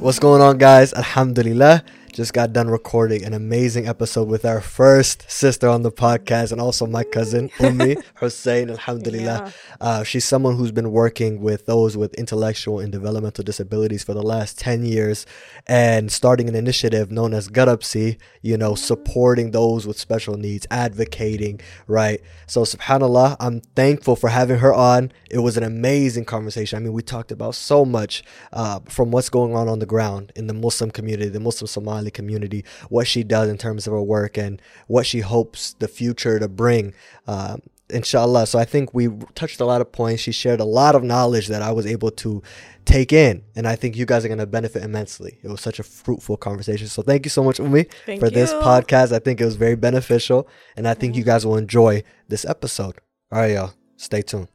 What's going on, guys? Alhamdulillah. Just got done recording an amazing episode with our first sister on the podcast and also my cousin, Ummi Hussein. Alhamdulillah. Yeah. Uh, she's someone who's been working with those with intellectual and developmental disabilities for the last 10 years and starting an initiative known as Garabsi, you know, supporting those with special needs, advocating, right? So, subhanAllah, I'm thankful for having her on. It was an amazing conversation. I mean, we talked about so much uh, from what's going on on the ground in the Muslim community, the Muslim Somali community, what she does in terms of her work, and what she hopes the future to bring. Um, inshallah. So I think we touched a lot of points. She shared a lot of knowledge that I was able to take in, and I think you guys are going to benefit immensely. It was such a fruitful conversation. So thank you so much, Umi, Thank for this podcast. I think it was very beneficial, and I think you guys will enjoy this episode. All right, y'all, stay tuned.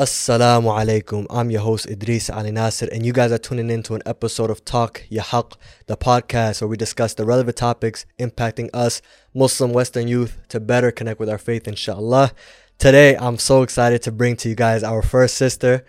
Assalamu alaikum. I'm your host Idris Ali Nasir, and you guys are tuning in to an episode of Talk Ya Haq, the podcast where we discuss the relevant topics impacting us, Muslim Western youth, to better connect with our faith, inshallah. Today, I'm so excited to bring to you guys our first sister.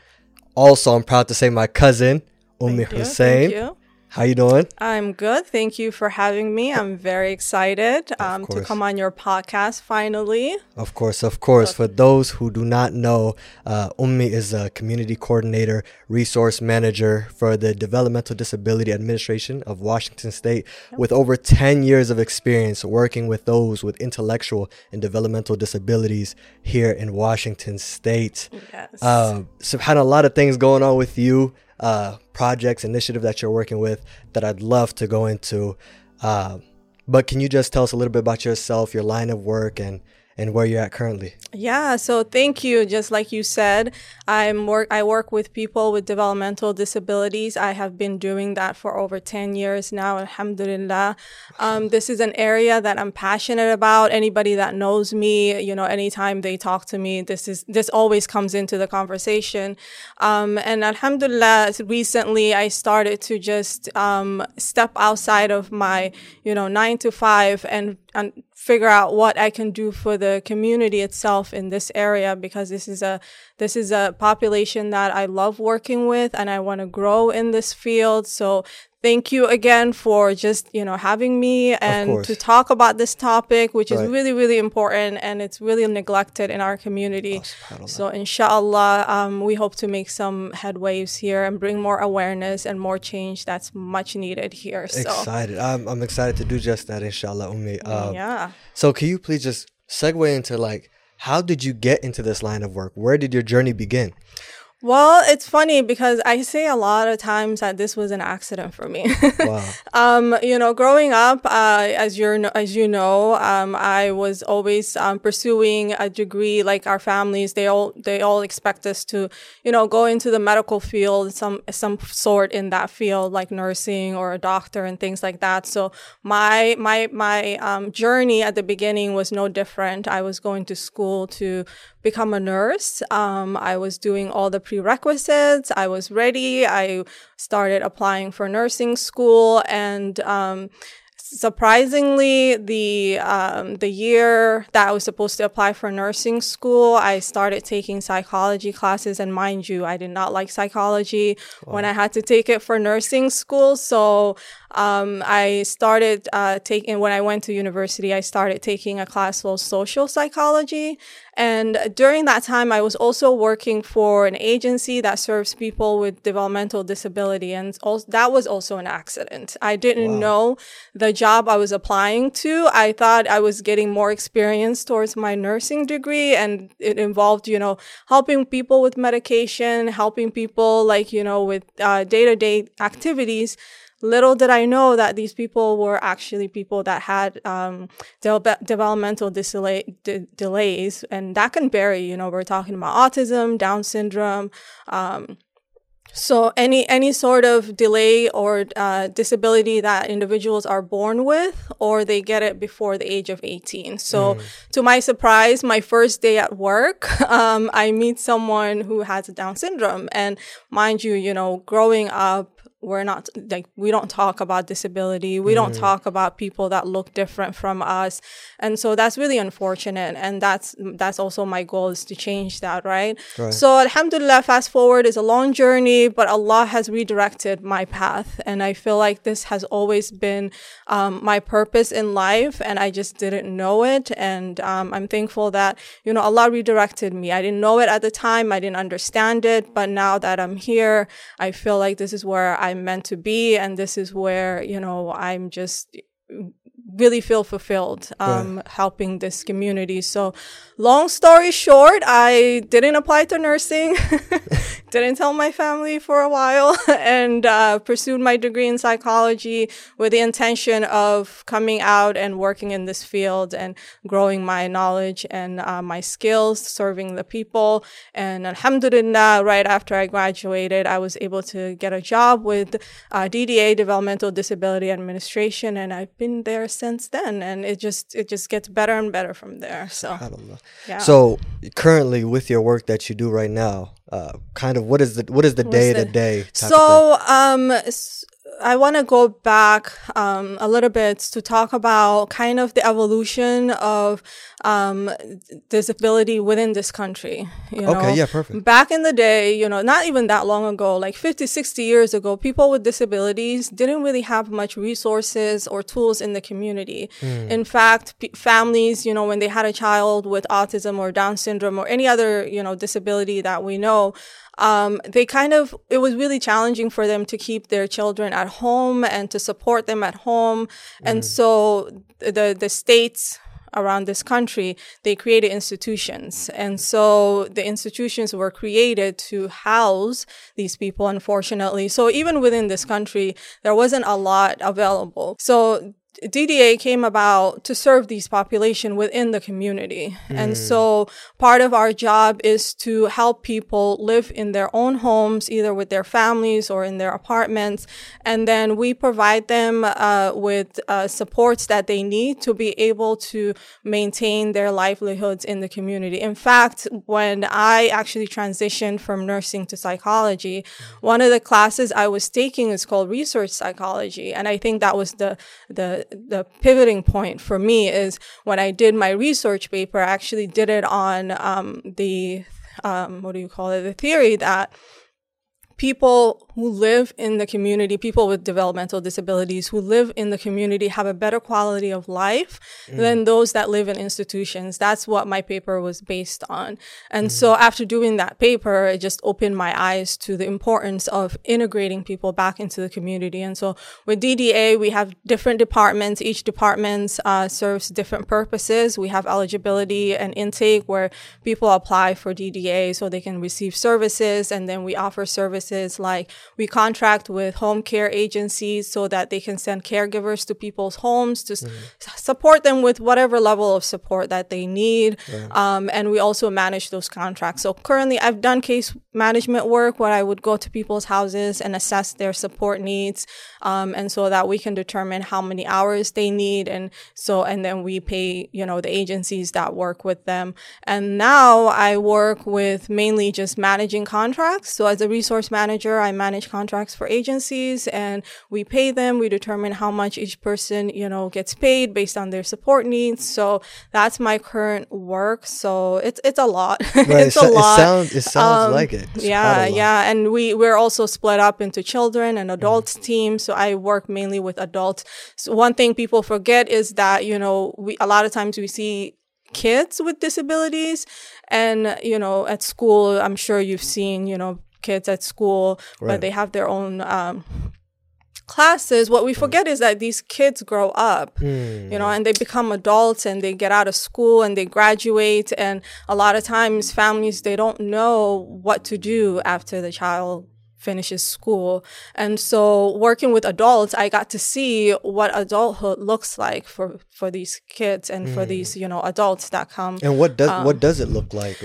Also, I'm proud to say my cousin, Ummi Thank you, Hussein. How you doing? I'm good. Thank you for having me. I'm very excited um, to come on your podcast finally. Of course, of course. For those who do not know, uh, Ummi is a community coordinator, resource manager for the Developmental Disability Administration of Washington State, with over 10 years of experience working with those with intellectual and developmental disabilities here in Washington State. Yes. Uh, subhanAllah, a lot of things going on with you, uh, projects, initiative that you're working with that I'd love to go into. Uh, but can you just tell us a little bit about yourself, your line of work, and and where you're at currently? Yeah, so thank you. Just like you said, I'm work I work with people with developmental disabilities. I have been doing that for over 10 years now, alhamdulillah. Um, this is an area that I'm passionate about. Anybody that knows me, you know, anytime they talk to me, this is this always comes into the conversation. Um, and alhamdulillah, recently I started to just um, step outside of my, you know, nine to five and and figure out what I can do for the community itself in this area because this is a this is a population that I love working with and I want to grow in this field. So thank you again for just, you know, having me and to talk about this topic which Right. is really really important and it's really neglected in our community. so inshallah um, we hope to make some headwaves here and bring more awareness and more change that's much needed here. So Excited. I'm, I'm excited to do just that, inshallah, Ummi. Um, yeah. So can you please just segue into like, how did you get into this line of work? Where did your journey begin? Well, it's funny because I say a lot of times that this was an accident for me. Wow. um, you know, growing up, uh, as you're as you know, um, I was always um, pursuing a degree. Like our families, they all they all expect us to, you know, go into the medical field, some some sort in that field, like nursing or a doctor and things like that. So my my my um, journey at the beginning was no different. I was going to school to become a nurse. Um, I was doing all the prerequisites. I was ready. I started applying for nursing school and, um, surprisingly the um, the year that I was supposed to apply for nursing school I started taking psychology classes and mind you I did not like psychology when I had to take it for nursing school so um, I started uh, taking when I went to university I started taking a class called social psychology and during that time, I was also working for an agency that serves people with developmental disability. And also, that was also an accident. I didn't know the job I was applying to. I thought I was getting more experience towards my nursing degree. And it involved, you know, helping people with medication, helping people like, you know, with day to day activities little did I know that these people were actually people that had um, de- developmental disla- de- delays, and that can vary. You know, we're talking about autism, Down syndrome. Um, so any any sort of delay or uh, disability that individuals are born with, or they get it before the age of eighteen. So to my surprise, my first day at work, um, I meet someone who has Down syndrome, and mind you, you know, growing up we're not like we don't talk about disability. We don't talk about people that look different from us. And so that's really unfortunate. And that's that's also my goal is to change that right, Right. so alhamdulillah fast forward is a long journey but allah has redirected my path. And i feel like this has always been um, my purpose in life and i just didn't know it. And um, i'm thankful that you know allah redirected me. I didn't know it at the time. I didn't understand it. But now that i'm here i feel like this is where i'm meant to be and this is where you know i'm just really feel fulfilled um, helping this community. So, long story short, I didn't apply to nursing, didn't tell my family for a while, and uh, pursued my degree in psychology with the intention of coming out and working in this field and growing my knowledge and uh, my skills, serving the people. And alhamdulillah, right after I graduated, I was able to get a job with uh, DDA, Developmental Disability Administration, and I've been there since then. And it just it just gets better and better from there. So yeah. So currently, with your work that you do right now, uh, kind of what is the what is the day to day? So, um, I want to go back um, a little bit to talk about kind of the evolution of um, disability within this country. You know? Okay, yeah, perfect. Back in the day, you know, not even that long ago, like 50, 60 years ago, people with disabilities didn't really have much resources or tools in the community. In fact, p- families, you know, when they had a child with autism or Down syndrome or any other, you know, disability that we know, um, they kind of, it was really challenging for them to keep their children at home and to support them at home. And so the, the states, around this country, they created institutions. And so the institutions were created to house these people, unfortunately. So even within this country, there wasn't a lot available. So DDA came about to serve these population within the community. And so part of our job is to help people live in their own homes, either with their families or in their apartments. And then we provide them uh, with uh, supports that they need to be able to maintain their livelihoods in the community. In fact, when I actually transitioned from nursing to psychology, one of the classes I was taking is called research psychology. And I think that was the, the, the pivoting point for me is when I did my research paper, I actually did it on um, the, um, what do you call it, the theory that people who live in the community, people with developmental disabilities who live in the community have a better quality of life than those that live in institutions. That's what my paper was based on. And so after doing that paper, it just opened my eyes to the importance of integrating people back into the community. And so with DDA, we have different departments. Each department uh, serves different purposes. We have eligibility and intake where people apply for DDA so they can receive services. And then we offer services like we contract with home care agencies so that they can send caregivers to people's homes to s- support them with whatever level of support that they need. Um, and we also manage those contracts. So currently I've done case management work where I would go to people's houses and assess their support needs. Um, and so that we can determine how many hours they need. And so, and then we pay, you know, the agencies that work with them. And now I work with mainly just managing contracts. So as a resource manager, I manage contracts for agencies and we pay them. We determine how much each person, you know, gets paid based on their support needs. So that's my current work. So it's, it's a lot. Right, it's it, a lot. it sounds it sounds Um, like it. Yeah, yeah, and we we're also split up into children and adults Mm. teams. So I work mainly with adults. So one thing people forget is that you know we a lot of times we see kids with disabilities, and you know at school I'm sure you've seen you know kids at school, Right. but they have their own. Um, classes what we forget is that these kids grow up you know and they become adults and they get out of school and they graduate and a lot of times families they don't know what to do after the child finishes school and so working with adults i got to see what adulthood looks like for for these kids and for these you know adults that come And what does Um, what does it look like?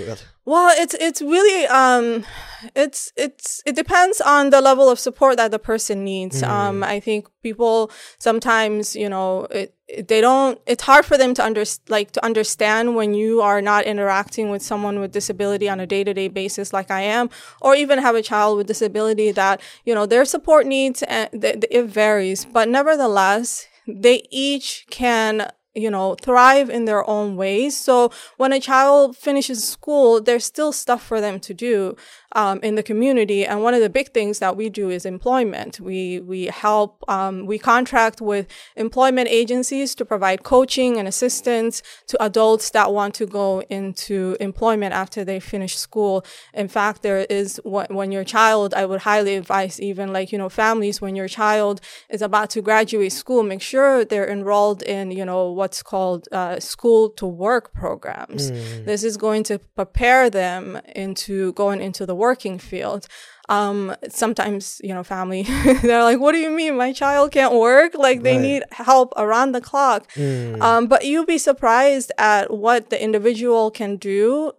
Well, it's it's really um, it's it's it depends on the level of support that the person needs. Um, I think people sometimes you know it they don't it's hard for them to under like to understand when you are not interacting with someone with disability on a day-to-day basis like i am or even have a child with disability that you know their support needs and th- it varies but nevertheless they each can you know, thrive in their own ways. So when a child finishes school, there's still stuff for them to do um, in the community. And one of the big things that we do is employment. We we help um, we contract with employment agencies to provide coaching and assistance to adults that want to go into employment after they finish school. In fact, there is when your child, I would highly advise even like you know families when your child is about to graduate school, make sure they're enrolled in you know what's called uh, school to work programs. Mm. This is going to prepare them into going into the working field. Um, sometimes, you know, family, they're like, what do you mean? My child can't work? Like they right. need help around the clock. Mm. Um, but you'd be surprised at what the individual can do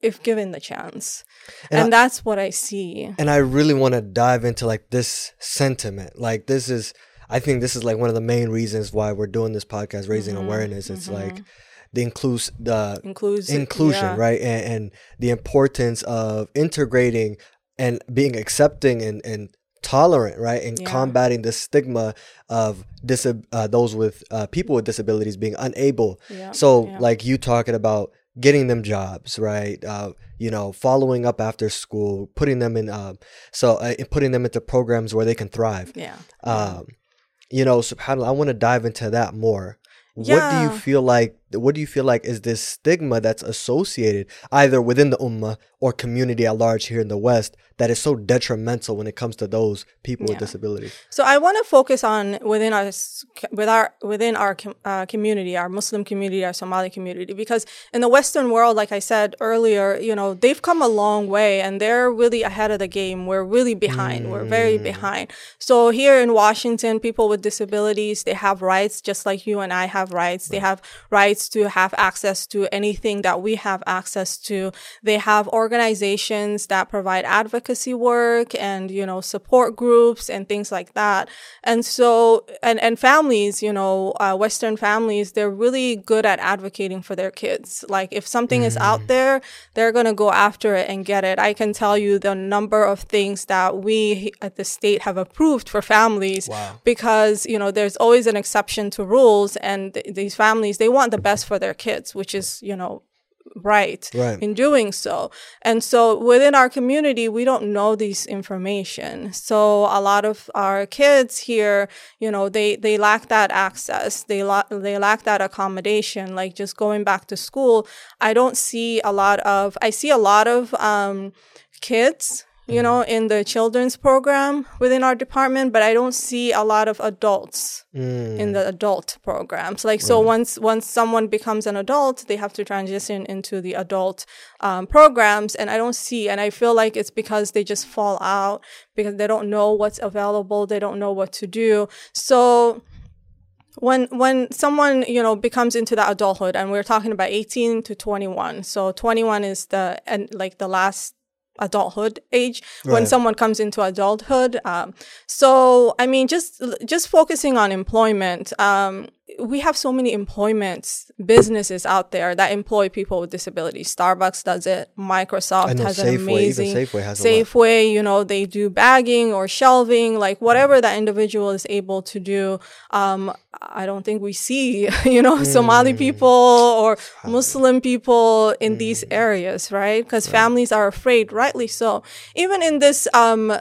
if given the chance. And, and I, that's what I see. And I really want to dive into like this sentiment. Like this is I think this is like one of the main reasons why we're doing this podcast, raising mm-hmm, awareness. It's mm-hmm. like the inclus the inclusion, yeah. right? And, and, the importance of integrating and being accepting and, and tolerant, right? And yeah. combating the stigma of dis- uh, those with uh, people with disabilities being unable. Yeah. So, like you talking about getting them jobs, right? Uh, you know, following up after school, putting them in, uh, so uh, putting them into programs where they can thrive. Yeah. Um, you know, subhanAllah, I want to dive into that more. Yeah. What do you feel like what do you feel like is this stigma that's associated either within the ummah or community at large here in the West that is so detrimental when it comes to those people yeah. with disabilities? So I want to focus on within our with our within our uh, community, our Muslim community, our Somali community, because in the Western world, like I said earlier, you know they've come a long way and they're really ahead of the game. We're really behind. Mm. We're very mm. behind. So here in Washington, people with disabilities they have rights just like you and I have rights. Right. They have rights to have access to anything that we have access to. They have organizations that provide advocacy work and, you know, support groups and things like that. And so, and, and families, you know, uh, Western families, they're really good at advocating for their kids. Like if something mm. is out mm. there, they're going to go after it and get it. I can tell you the number of things that we at the state have approved for families wow. because, you know, there's always an exception to rules and th- these families, they want the best for their kids, which is, you know, right, right, in doing so. And so within our community, we don't know this information. So a lot of our kids here, you know, they, they lack that access. They, la- they lack that accommodation, like just going back to school. I don't see a lot of, I see a lot of, um, kids you mm-hmm. know, in the children's program within our department, but I don't see a lot of adults mm. in the adult programs. Like, so once once someone becomes an adult, they have to transition into the adult um, programs, and I don't see, and I feel like it's because they just fall out because they don't know what's available, they don't know what to do. So when when someone you know becomes into that adulthood and we're talking about 18 to 21 so 21 is the and like the last adulthood age right. when someone comes into adulthood um, so i mean just just focusing on employment um, we have so many employment businesses out there that employ people with disabilities. Starbucks does it. Microsoft has Safeway, an amazing Safeway, has Safeway. You know, they do bagging or shelving, like whatever that individual is able to do. Um, I don't think we see, you know, mm. Somali people or Muslim people in mm. these areas, right? Because right. families are afraid, rightly so. Even in this um,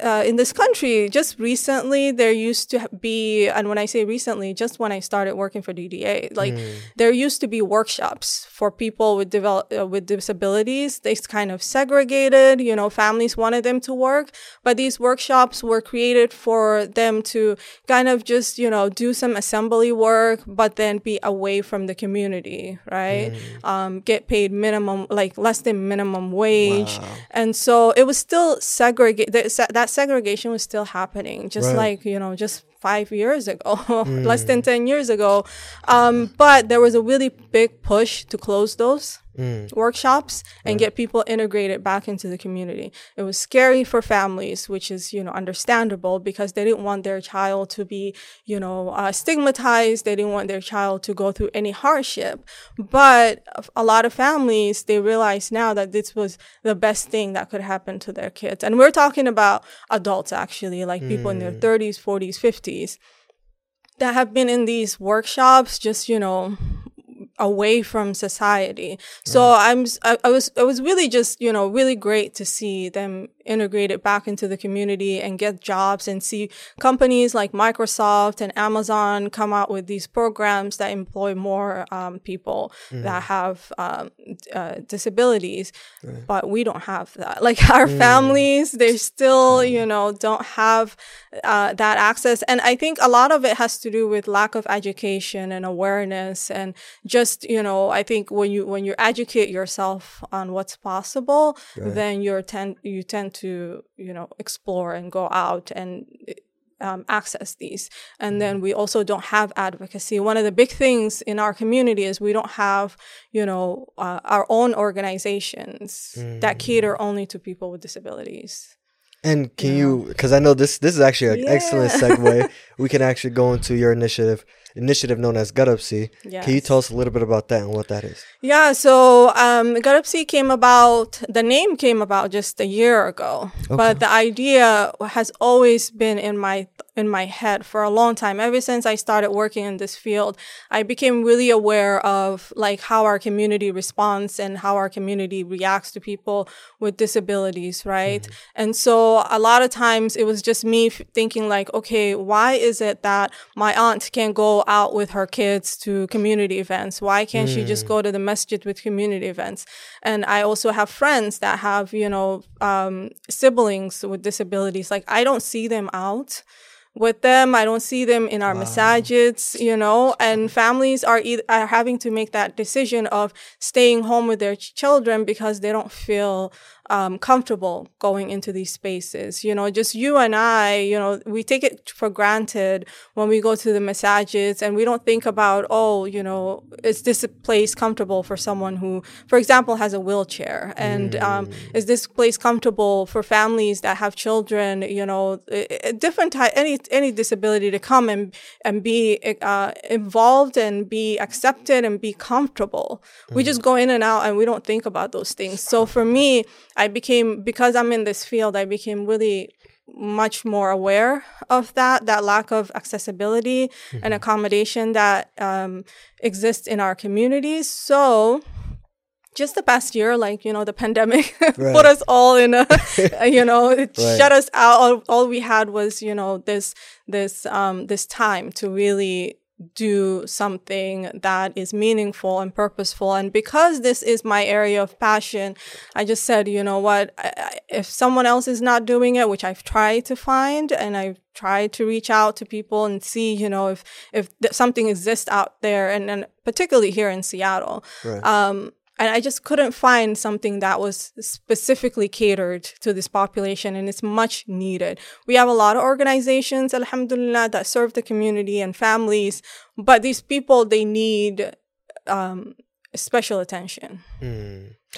uh, in this country, just recently, there used to be, and when I say recently, just when I started working for DDA, like mm. there used to be workshops for people with develop uh, with disabilities. They kind of segregated, you know, families wanted them to work, but these workshops were created for them to kind of just, you know, do some assembly work, but then be away from the community, right? Mm. Um, get paid minimum, like less than minimum wage, wow. and so it was still segregated. That that segregation was still happening, just right. like, you know, just five years ago, mm. less than 10 years ago. Um, but there was a really big push to close those Mm. workshops and get people integrated back into the community. It was scary for families, which is, you know, understandable because they didn't want their child to be, you know, uh, stigmatized. They didn't want their child to go through any hardship. But a lot of families, they realize now that this was the best thing that could happen to their kids. And we're talking about adults actually, like people in their 30s, 40s, 50s that have been in these workshops just you know away from society. So I'm I, I was I was really just you know really great to see them integrated back into the community and get jobs and see companies like Microsoft and Amazon come out with these programs that employ more um, people that have um, uh, disabilities. But we don't have that. Like our families, they still you know don't have uh, that access, and I think a lot of it has to do with lack of education and awareness and just you know i think when you when you educate yourself on what's possible then you're tend you tend to you know explore and go out and um, access these. And then we also don't have advocacy. One of the big things in our community is we don't have you know uh, our own organizations that cater only to people with disabilities And can you, because I know this this is actually an excellent Yeah. segue. we can actually go into your initiative, initiative known as Gutupsy. Can you tell us a little bit about that and what that is? Yeah, so um, Gutupsy came about, the name came about just a year ago, but the idea has always been in my in my head for a long time. Ever since I started working in this field, I became really aware of like how our community responds and how our community reacts to people with disabilities, right? And so a lot of times it was just me f- thinking like, okay, why is it that my aunt can't go out with her kids to community events? Why can't she just go to the masjid with community events? And I also have friends that have, you know, um, siblings with disabilities. Like I don't see them out with them. I don't see them in our masajids, you know, and families are either, are having to make that decision of staying home with their ch- children because they don't feel um, comfortable going into these spaces. You know, just you and I, you know, we take it for granted when we go to the masajids and we don't think about, oh, you know, is this a place comfortable for someone who, for example, has a wheelchair? And um, is this place comfortable for families that have children, you know, different type, any, any disability to come and, and be uh, involved and be accepted and be comfortable? We just go in and out and we don't think about those things. So for me, I became, because I'm in this field, I became really much more aware of that, that lack of accessibility and accommodation that um, exists in our communities. So, just the past year, like, you know, the pandemic Right. put us all in a, you know, it Right. shut us out. All, all we had was, you know, this, this, um, this time to really do something that is meaningful and purposeful. And because this is my area of passion, I just said, you know what, I, if someone else is not doing it, which I've tried to find and I've tried to reach out to people and see, you know, if, if th- something exists out there and, and particularly here in Seattle. Right. Um, and I just couldn't find something that was specifically catered to this population, and it's much needed. We have a lot of organizations, alhamdulillah, that serve the community and families, but these people, they need um, special attention.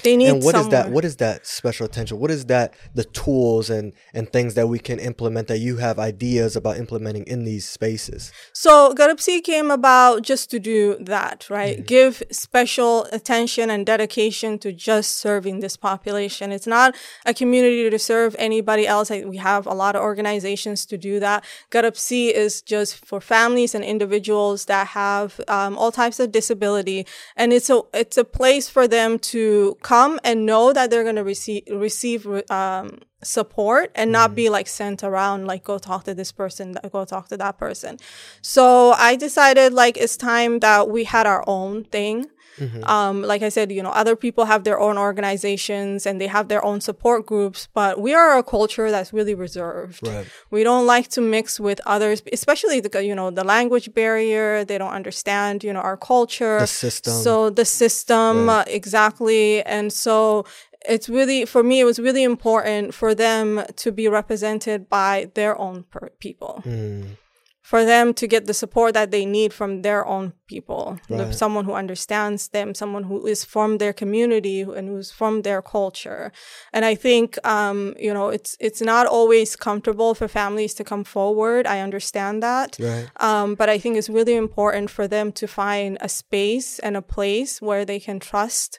They need and what is that what is that special attention what is that the tools and and things that we can implement that you have ideas about implementing in these spaces So Garabsi came about just to do that, right? Give special attention and dedication to just serving this population. It's not a community to serve anybody else. We have a lot of organizations to do that. Garabsi is just for families and individuals that have um, all types of disability, and it's a it's a place for them to come and know that they're going to receive receive um, support and not be like sent around like go talk to this person go talk to that person. So i decided like it's time that we had our own thing um, like i said you know other people have their own organizations and they have their own support groups but we are a culture that's really reserved. Right. we don't like to mix with others especially the you know the language barrier. They don't understand you know our culture. The system. so the system uh, exactly. And so it's really for me it was really important for them to be represented by their own per- people for them to get the support that they need from their own people, Right. someone who understands them, someone who is from their community and who's from their culture. And I think, um, you know, it's it's not always comfortable for families to come forward. I understand that, Right. um, but I think it's really important for them to find a space and a place where they can trust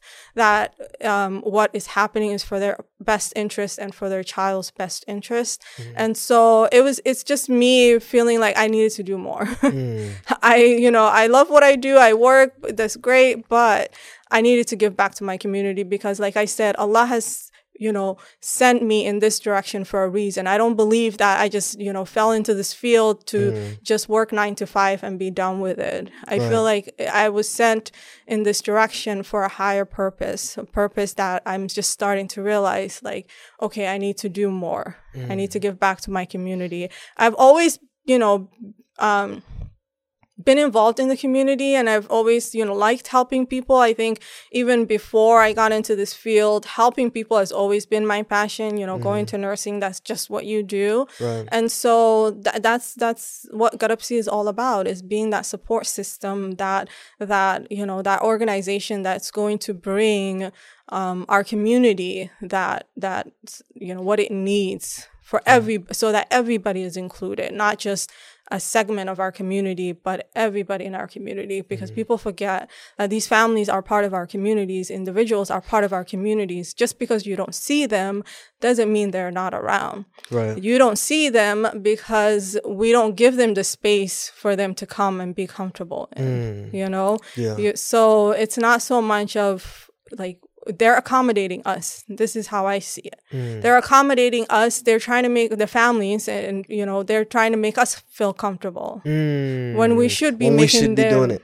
that um, what is happening is for their best interest and for their child's best interest. Mm-hmm. And so it was. It's just me feeling like I needed to do more. Mm. I, you know, I love what I do. I work. That's great, but I needed to give back to my community because, like I said, Allah has you know, sent me in this direction for a reason. I don't believe that I just, you know, fell into this field to just work nine to five and be done with it. I feel like I was sent in this direction for a higher purpose, a purpose that I'm just starting to realize like, okay, I need to do more. I need to give back to my community. I've always, you know, um, been involved in the community and I've always, you know, liked helping people. I think even before I got into this field, helping people has always been my passion. You know, going to nursing, that's just what you do. Right. And so th- that's that's what Garabsi is all about is being that support system that that you know that organization that's going to bring um, our community that that you know what it needs for every so that everybody is included, not just a segment of our community, but everybody in our community. Because mm-hmm. people forget that these families are part of our communities, individuals are part of our communities. Just because you don't see them doesn't mean they're not around. Right. You don't see them because we don't give them the space for them to come and be comfortable in, mm. you know? Yeah. You- so it's not so much of like, they're accommodating us. This is how I see it. Mm. They're accommodating us. They're trying to make the families and, you know, they're trying to make us feel comfortable. When we should be Mm. When we making should be doing it.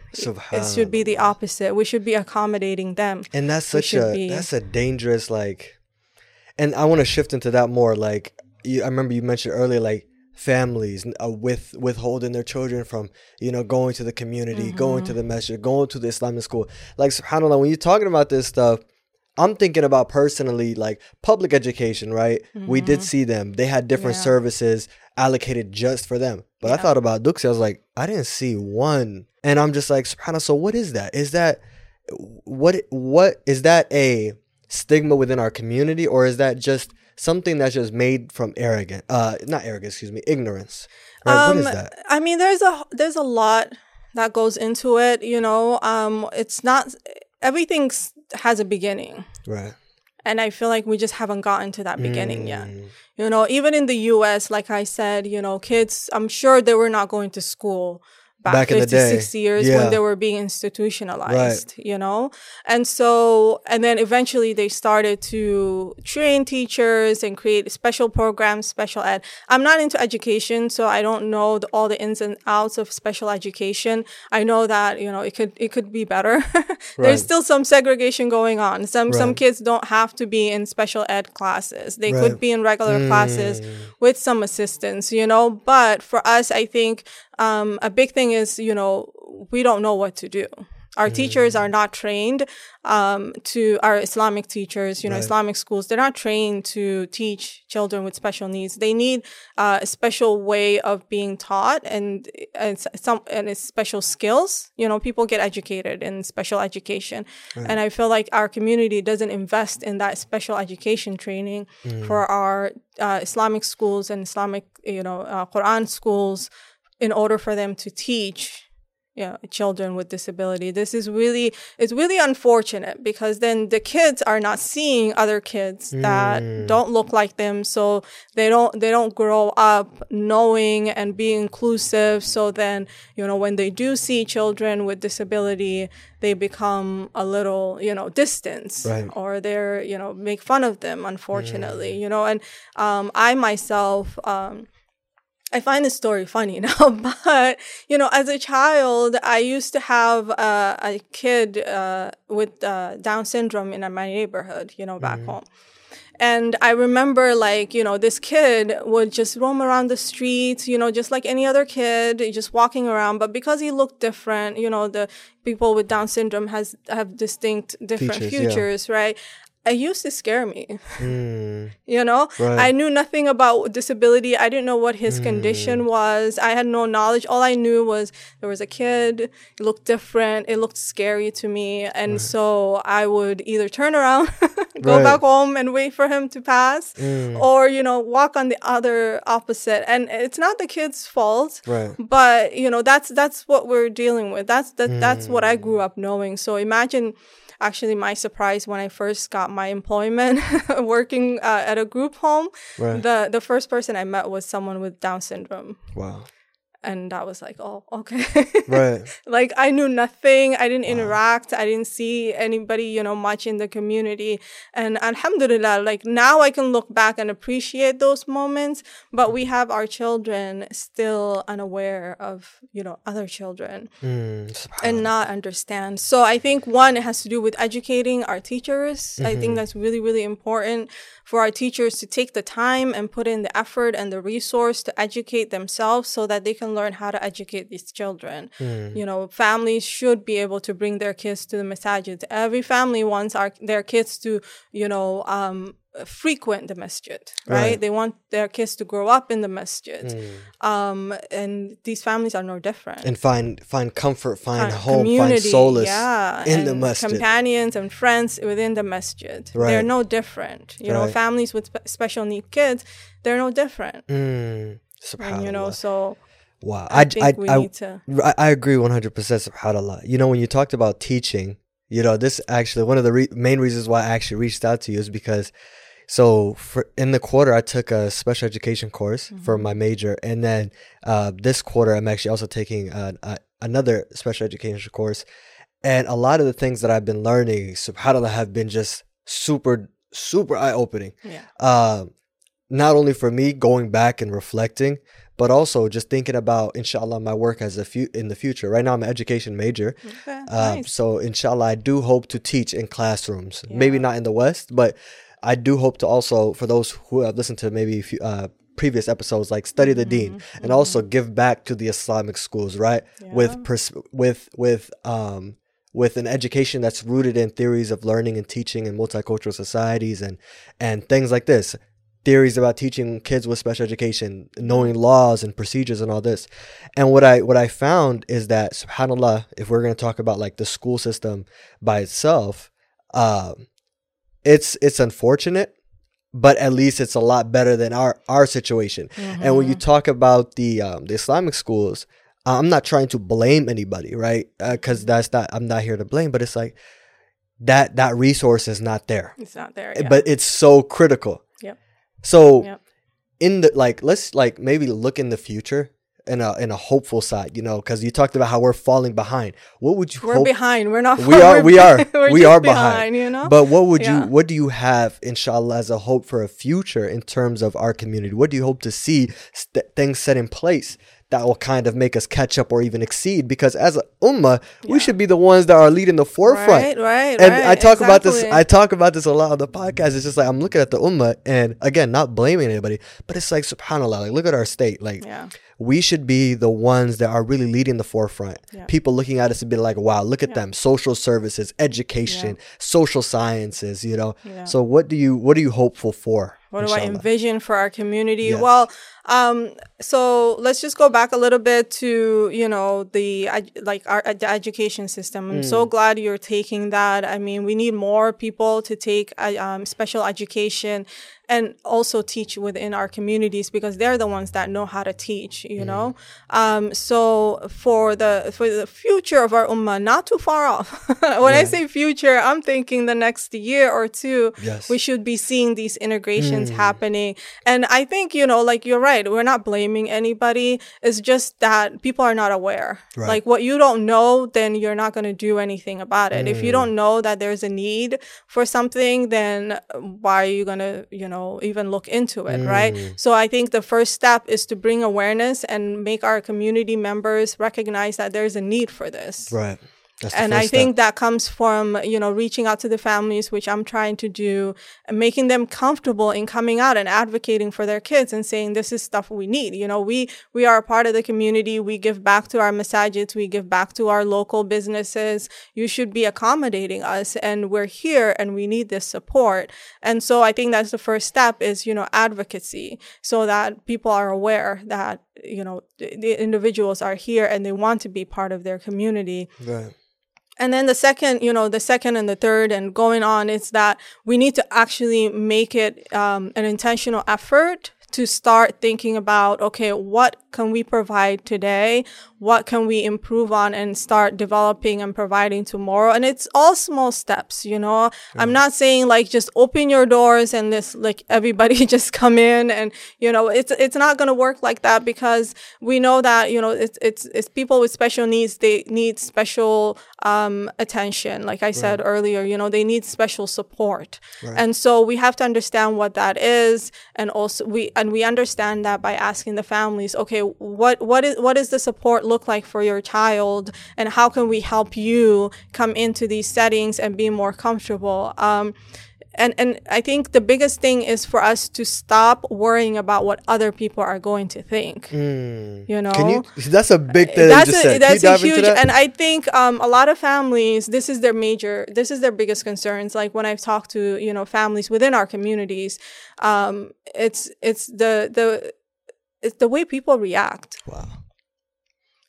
it should be the opposite. We should be accommodating them. and that's such a be- that's a dangerous like and i want to shift into that more like you, i remember you mentioned earlier like families uh, with withholding their children from you know going to the community going to the masjid going to the islamic school like subhanallah when you're talking about this stuff i'm thinking about personally like public education right? We did see them. They had different Yeah. services allocated just for them. But i thought about dugsi i was like i didn't see one. And i'm just like subhanallah so what is that? Is that what what is that a stigma within our community or is that just something that's just made from arrogant uh not arrogance excuse me ignorance? Right? what is Um, that? I mean, there's a there's a lot that goes into it. You know, um, it's not everything has a beginning, right and I feel like we just haven't gotten to that beginning yet. Mm, You know, even in the U.S., like I said, you know, kids. I'm sure they were not going to school. Back, Back in the day. 60 years Yeah. when they were being institutionalized, you know? And so, and then eventually they started to train teachers and create special programs, special ed. I'm not into education, so I don't know the, all the ins and outs of special education. I know that, you know, it could, it could be better. Right. There's still some segregation going on. Some, some kids don't have to be in special ed classes. They Right. could be in regular classes mm. with some assistance, you know. But for us, I think um, a big thing is, you know, we don't know what to do. Our teachers are not trained um, to our Islamic teachers, you know, Right. Islamic schools. They're not trained to teach children with special needs. They need uh, a special way of being taught and, and some and it's special skills. You know, people get educated in special education, and I feel like our community doesn't invest in that special education training for our uh, Islamic schools and Islamic, you know, uh, Quran schools in order for them to teach you know, children with disability. This is really it's really unfortunate because then the kids are not seeing other kids that don't look like them, so they don't they don't grow up knowing and being inclusive. So then you know when they do see children with disability, they become a little you know distance Right. or they're you know make fun of them. Unfortunately, you know, and um, I myself. Um, I find this story funny now, but you know, as a child, I used to have uh, a kid uh, with uh, Down syndrome in my neighborhood, you know, back home. And I remember, like, you know, this kid would just roam around the streets, you know, just like any other kid, just walking around. But because he looked different, you know, the people with Down syndrome has have distinct different Features, yeah. futures, right? It used to scare me. Mm, You know, Right. I knew nothing about disability. I didn't know what his condition was. I had no knowledge. All I knew was there was a kid. It looked different. It looked scary to me, and so I would either turn around, go Right. back home, and wait for him to pass, Mm. or you know, walk on the other opposite. And it's not the kid's fault right. but you know that's that's what we're dealing with that's that that's what i Mm. grew up knowing so imagine actually my surprise when i first got my employment working uh, at a group home Right. the the first person i met was someone with down syndrome Wow. And I was like, oh, okay. Right. like I knew nothing. I didn't interact. I didn't see anybody, you know, much in the community. And alhamdulillah, like now I can look back and appreciate those moments, but we have our children still unaware of, you know, other children Mm, and not understand. So I think one, it has to do with educating our teachers. I Mm-hmm. think that's really, really important for our teachers to take the time and put in the effort and the resource to educate themselves so that they can learn how to educate these children. Hmm. You know, families should be able to bring their kids to the masajid. Every family wants our, their kids to, you know, um, frequent the masjid, right? Right. They want their kids to grow up in the masjid. Um, and these families are no different and find find comfort, find home, find solace yeah, in the masjid. companions and friends within the masjid. They're no different. You know, families with spe- special need kids, they're no different. Mm, And you know, so wow. I, I, I, I, to. I, agree 100% subhanallah. You know, when you talked about teaching, you know, this actually, one of the re- main reasons why I actually reached out to you is because, so for in the quarter, I took a special education course for Mm-hmm. my major. And then uh, this quarter, I'm actually also taking uh, uh, another special education course. And a lot of the things that I've been learning, subhanAllah, have been just super, super eye opening. Yeah. Uh, not only for me going back and reflecting, but also just thinking about, inshallah, my work as a few in the future. Right now, I'm an education major. Okay. Uh, nice. So, inshallah, I do hope to teach in classrooms. Maybe not in the West, but I do hope to also, for those who have listened to maybe a few, uh, previous episodes, like study the Deen and also give back to the Islamic schools, right? Yeah. With pers- with with um with an education that's rooted in theories of learning and teaching in multicultural societies and and things like this theories about teaching kids with special education knowing laws and procedures and all this and what i what i found is that subhanallah if we're going to talk about like the school system by itself um it's it's unfortunate but at least it's a lot better than our our situation and when you talk about the um the islamic schools i'm not trying to blame anybody right because that's not i'm not here to blame but it's like that that resource is not there it's not there. Yeah. but it's so critical Yep. so Yep. in the like let's like maybe look in the future in a in a hopeful side you know because you talked about how we're falling behind what would you we're hope behind. We're not. we are we are we are behind, You know. but what would Yeah. you what do you have inshallah as a hope for a future in terms of our community what do you hope to see st- things set in place that will kind of make us catch up or even exceed because as a ummah we should be the ones that are leading the forefront right. Right. and right, I talk about this. I talk about this a lot on the podcast. It's just like I'm looking at the ummah, and again, not blaming anybody, but it's like Subhanallah. Like, look at our state. Like, Yeah. We should be the ones that are really leading the forefront. Yeah. People looking at us and be like, "Wow, look at them! Social services, education, social sciences." You know. Yeah. So, what do you what are you hopeful for? What do I envision for our community? Yes. Well, um, so let's just go back a little bit to you know the like our the education system. I'm so Mm. glad you're taking that. I mean, we need more people to take uh, um, special education and also teach within our communities because they're the ones that know how to teach. You know, Mm. um, so for the for the future of our ummah, not too far off. when I say future, I'm thinking the next year or two. Yes. we should be seeing these integrations Mm. happening. And I think, you know, like you're right, we're not blaming anybody. It's just that people are not aware. Right. Like what you don't know, then you're not going to do anything about it. Mm. If you don't know that there's a need for something, then why are you going to, you know, even look into it, right? Mm. So I think the first step is to bring awareness and make our community members recognize that there's a need for this. Right. And I think step. that comes from, you know, reaching out to the families, which I'm trying to do, making them comfortable in coming out and advocating for their kids and saying this is stuff we need. You know, we we are a part of the community. We give back to our masajids. We give back to our local businesses. You should be accommodating us, and we're here, and we need this support. And so I think that's the first step is you know advocacy, so that people are aware that you know the, the individuals are here and they want to be part of their community Right. And then the second, you know, the second and the third and going on is that we need to actually make it um, an intentional effort to start thinking about, okay, what can we provide today? What can we improve on and start developing and providing tomorrow? And it's all small steps, you know. I'm not saying like just open your doors and this like everybody just come in and you know it's it's not going to work like that because we know that you know it's it's it's people with special needs they need special um attention like I said earlier, you know, they need special support. And so we have to understand what that is and also we and we understand that by asking the families, okay, what what is what is the support look like for your child and how can we help you come into these settings and be more comfortable? Um and and I think the biggest thing is for us to stop worrying about what other people are going to think. You know, Mm. Can you? That's a big thing. that's a. That's a huge that? and i think um, a lot of families this is their major this is their biggest concerns like when i've talked to you know families within our communities um, it's it's the the it's the way people react wow.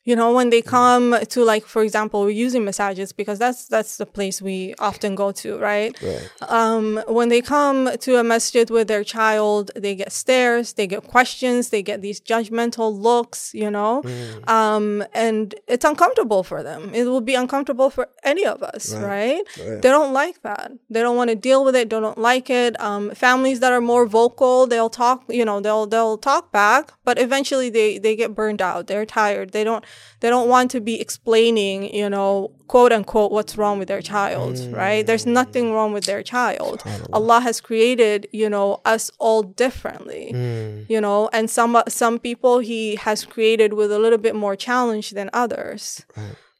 You know when they come to like for example we're using masajids because that's that's the place we often go to right Right. um, when they come to a masjid with their child, they get stares, they get questions, they get these judgmental looks, you know, Mm. um, and it's uncomfortable for them. It will be uncomfortable for any of us, Right. right? Right. They don't like that. They don't want to deal with it. They don't like it. Um, families that are more vocal, they'll talk, you know, they'll they'll talk back, but eventually they they get burned out. They're tired. They don't they don't want to be explaining, you know, quote unquote, what's wrong with their child, right? There's nothing wrong with their child. Allah has created, you know, us all differently, Mm. you know, and some some people He has created with a little bit more challenge than others.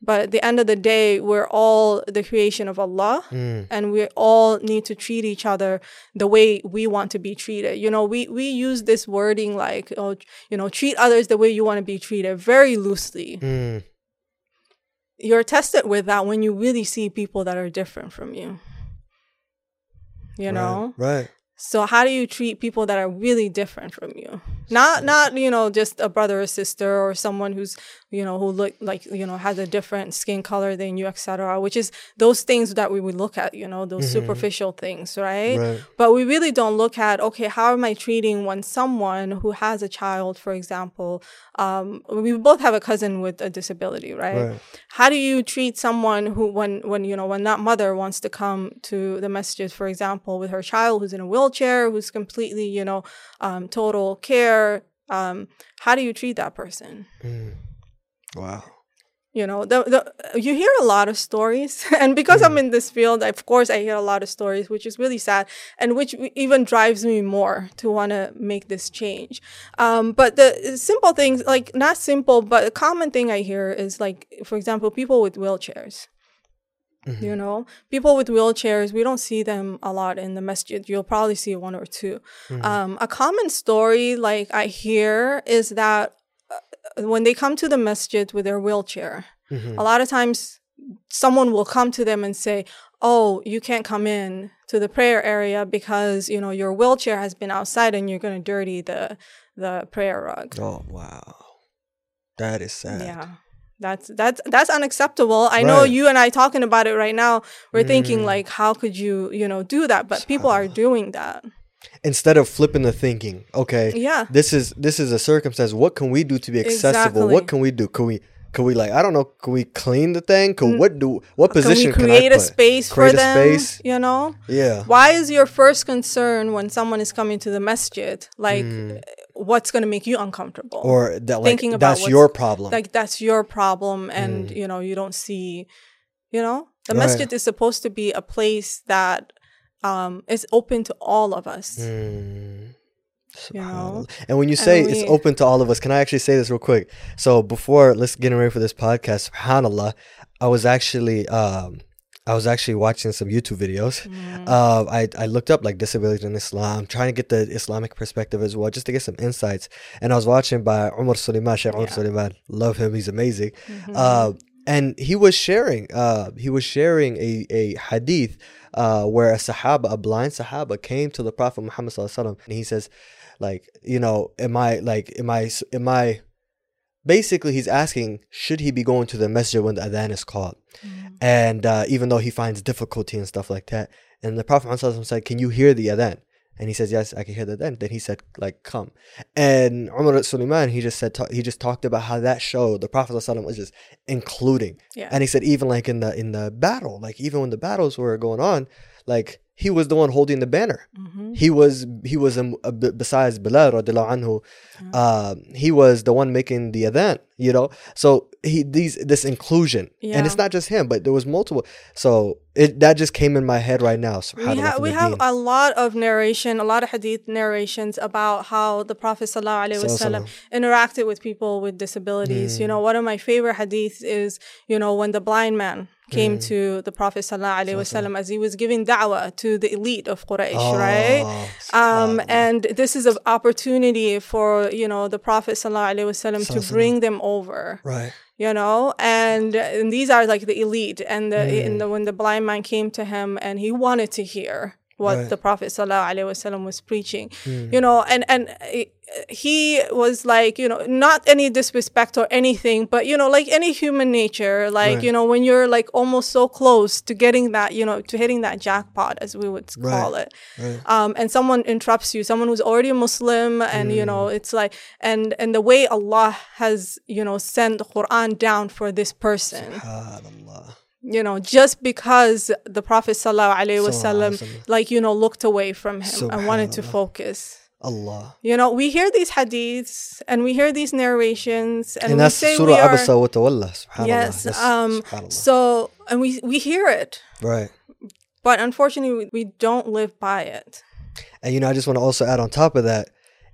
But at the end of the day, we're all the creation of Allah, Mm. and we all need to treat each other the way we want to be treated. You know, we we use this wording like, oh, you know, treat others the way you want to be treated very loosely. Mm. You're tested with that when you really see people that are different from you. You know, Right. So how do you treat people that are really different from you? Not not you know just a brother or sister or someone who's you know who look like you know has a different skin color than you, etc. Which is those things that we would look at, you know, those mm-hmm. superficial things, right? Right. But we really don't look at okay, how am I treating when someone who has a child, for example, um, we both have a cousin with a disability, right? Right. How do you treat someone who, when when you know when that mother wants to come to the masajids, for example, with her child who's in a wheelchair, who's completely you know um, total care? Um, how do you treat that person? Wow. You know, the, the you hear a lot of stories, and because I'm in this field, of course, I hear a lot of stories, which is really sad, and which even drives me more to want to make this change. Um, but the simple things, like not simple, but a common thing I hear is like, for example, people with wheelchairs. You know, people with wheelchairs, we don't see them a lot in the masjid. You'll probably see one or 2 Um, a common story, like I hear, is that uh, when they come to the masjid with their wheelchair, mm-hmm. a lot of times someone will come to them and say, "Oh, you can't come in to the prayer area because you know your wheelchair has been outside and you're going to dirty the the prayer rug." Oh wow. That is sad. Yeah. That's that's that's unacceptable. I know you and I talking about it right now. We're thinking mm. like, how could you, you know, do that? But people are doing that. Instead of flipping the thinking, okay. Yeah. This is this is a circumstance. What can we do to be accessible? Exactly. What can we do? Can we can we like I don't know? Can we clean the thing? Can mm. what do what Can position we can, create I a space Create for them? space? You know, Yeah. why is your first concern when someone is coming to the masjid like, mm. what's going to make you uncomfortable? Or that like Thinking about that's your problem. like that's your problem and mm. you know you don't see you know the. Right. masjid is supposed to be a place that um is open to all of us Mm. you know And when you say it's open to all of us, can I actually say this real quick? So before let's get ready for this podcast, subhanallah, I was actually um I was actually watching some YouTube videos. Mm. Uh, I, I looked up like disability in Islam, trying to get the Islamic perspective as well, just to get some insights. And I was watching by Umar Suleiman, Sheikh Umar Yeah. Suleiman. Love him, he's amazing. Mhm. Uh, and he was sharing, uh, he was sharing a, a hadith uh, where a sahaba, a blind sahaba, came to the Prophet Muhammad Sallallahu Alaihi Wasallam, and he says, like, you know, am I like, am I, am I? Basically, he's asking, should he be going to the messenger when the adhan is called? Mhm. And uh, even though he finds difficulty and stuff like that, and the Prophet Muhammad Sallallahu Alaihi Wasallam said, "Can you hear the adhan?" And he says, "Yes, I can hear the adhan." Then he said, "Like, come." And Umar Suleiman, he just said, he just talked about how that showed the Prophet Wasallam was just including yeah and he said even like in the in the battle, like even when the battles were going on, like he was the one holding the banner. Mhm. He was he was um, uh, besides Bilal radiallahu anhu, Yeah. uh, he was the one making the event. You know, so he these this inclusion, and it's not just him, but there was multiple. So it that just came in my head right now. we have we have a lot of narration, a lot of hadith narrations about how the Prophet sallallahu alaihi wasallam interacted with people with disabilities. You Mm. know, one of my favorite hadiths is you know when the blind man came Mm. to the Prophet sallallahu alaihi wasallam as he was giving da'wah to the elite of Quraysh, Oh, right? Um, and this is an opportunity for you know the Prophet sallallahu alaihi wasallam to bring them over right, you know and, and these are like the elite and the, Mm. and the when the blind man came to him and he wanted to hear what Right. the prophet sallallahu alaihi wasallam was preaching Mm. you know and and uh, he was like you know not any disrespect or anything but you know like any human nature like Right. you know when you're like almost so close to getting that you know to hitting that jackpot as we would call it. Right, um, and someone interrupts you, someone who's already a Muslim, and you know, Mm. it's like, and and the way Allah has, you know, sent the Quran down for this person, you know, just because the Prophet sallallahu alaihi wasallam, like you know, looked away from him and wanted to focus. Allah. You know, we hear these hadiths and we hear these narrations, and, And, we say Surah we are Abasa wa Tawalla. Subhanallah. yes. That's- Um. subhanallah. So, and we we hear it, right. but unfortunately, we, we don't live by it. And you know, I just want to also add on top of that,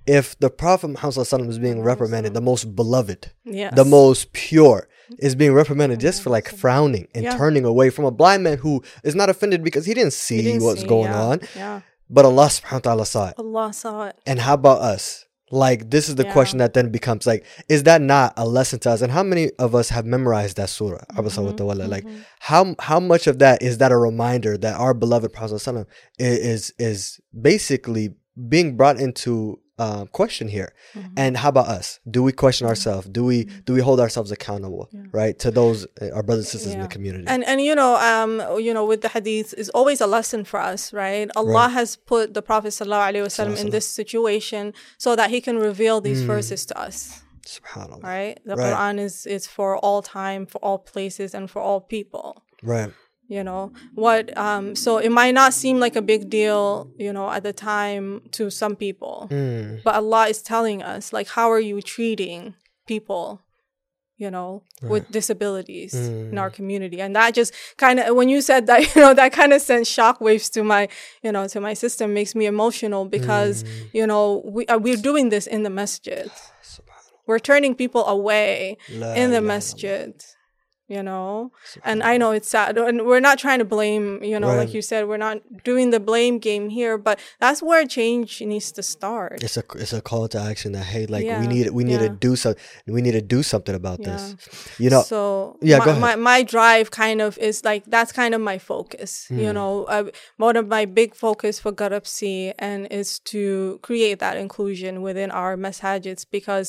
if the Prophet Muhammad is being reprimanded, the most beloved, Yes. the most pure, is being reprimanded just for like frowning and Yeah. turning away from a blind man who is not offended because he didn't see He didn't what's see, going yeah, on, Yeah. But Allah subhanahu wa ta'ala saw it. Allah saw it. And how about us? Like this is the Yeah. question that then becomes like, is that not a lesson to us? And how many of us have memorized that surah? Mhm, Tawalla? Like mhm. how how much of that is that a reminder that our beloved Prophet is is basically being brought into um, question here? Mhm. And how about us? Do we question ourselves? Do we do we hold ourselves accountable, Yeah. right, to those uh, our brothers and sisters in the community? And and you know, um, you know, with the hadith is always a lesson for us, right? Allah has put the Prophet sallallahu alaihi wasallam in this situation so that He can reveal these Mm. verses to us, Subhanallah. right? The Right. Quran is is for all time, for all places, and for all people. Right. You know what? Um, so it might not seem like a big deal, you know, at the time to some people, Mm. but Allah is telling us, like, how are you treating people? you know, with disabilities in Mm. our community. And that just kind of, when you said that, you know, that kind of sent shockwaves to my, you know, to my system, makes me emotional because, Mm. you know, we, uh, we're doing this in the masjid. We're turning people away La in the ilaha masjid, you know? And I know it's sad. And we're not trying to blame, you know, Right. like you said, we're not doing the blame game here, but that's where change needs to start. it's a it's a call to action that hey like Yeah, we need we need to do something we need to do something about Yeah. this you know so Yeah, my, go ahead. my my drive kind of is like that's kind of my focus you Mm. know uh, one of my big focus for Garabsi and is to create that inclusion within our masajids because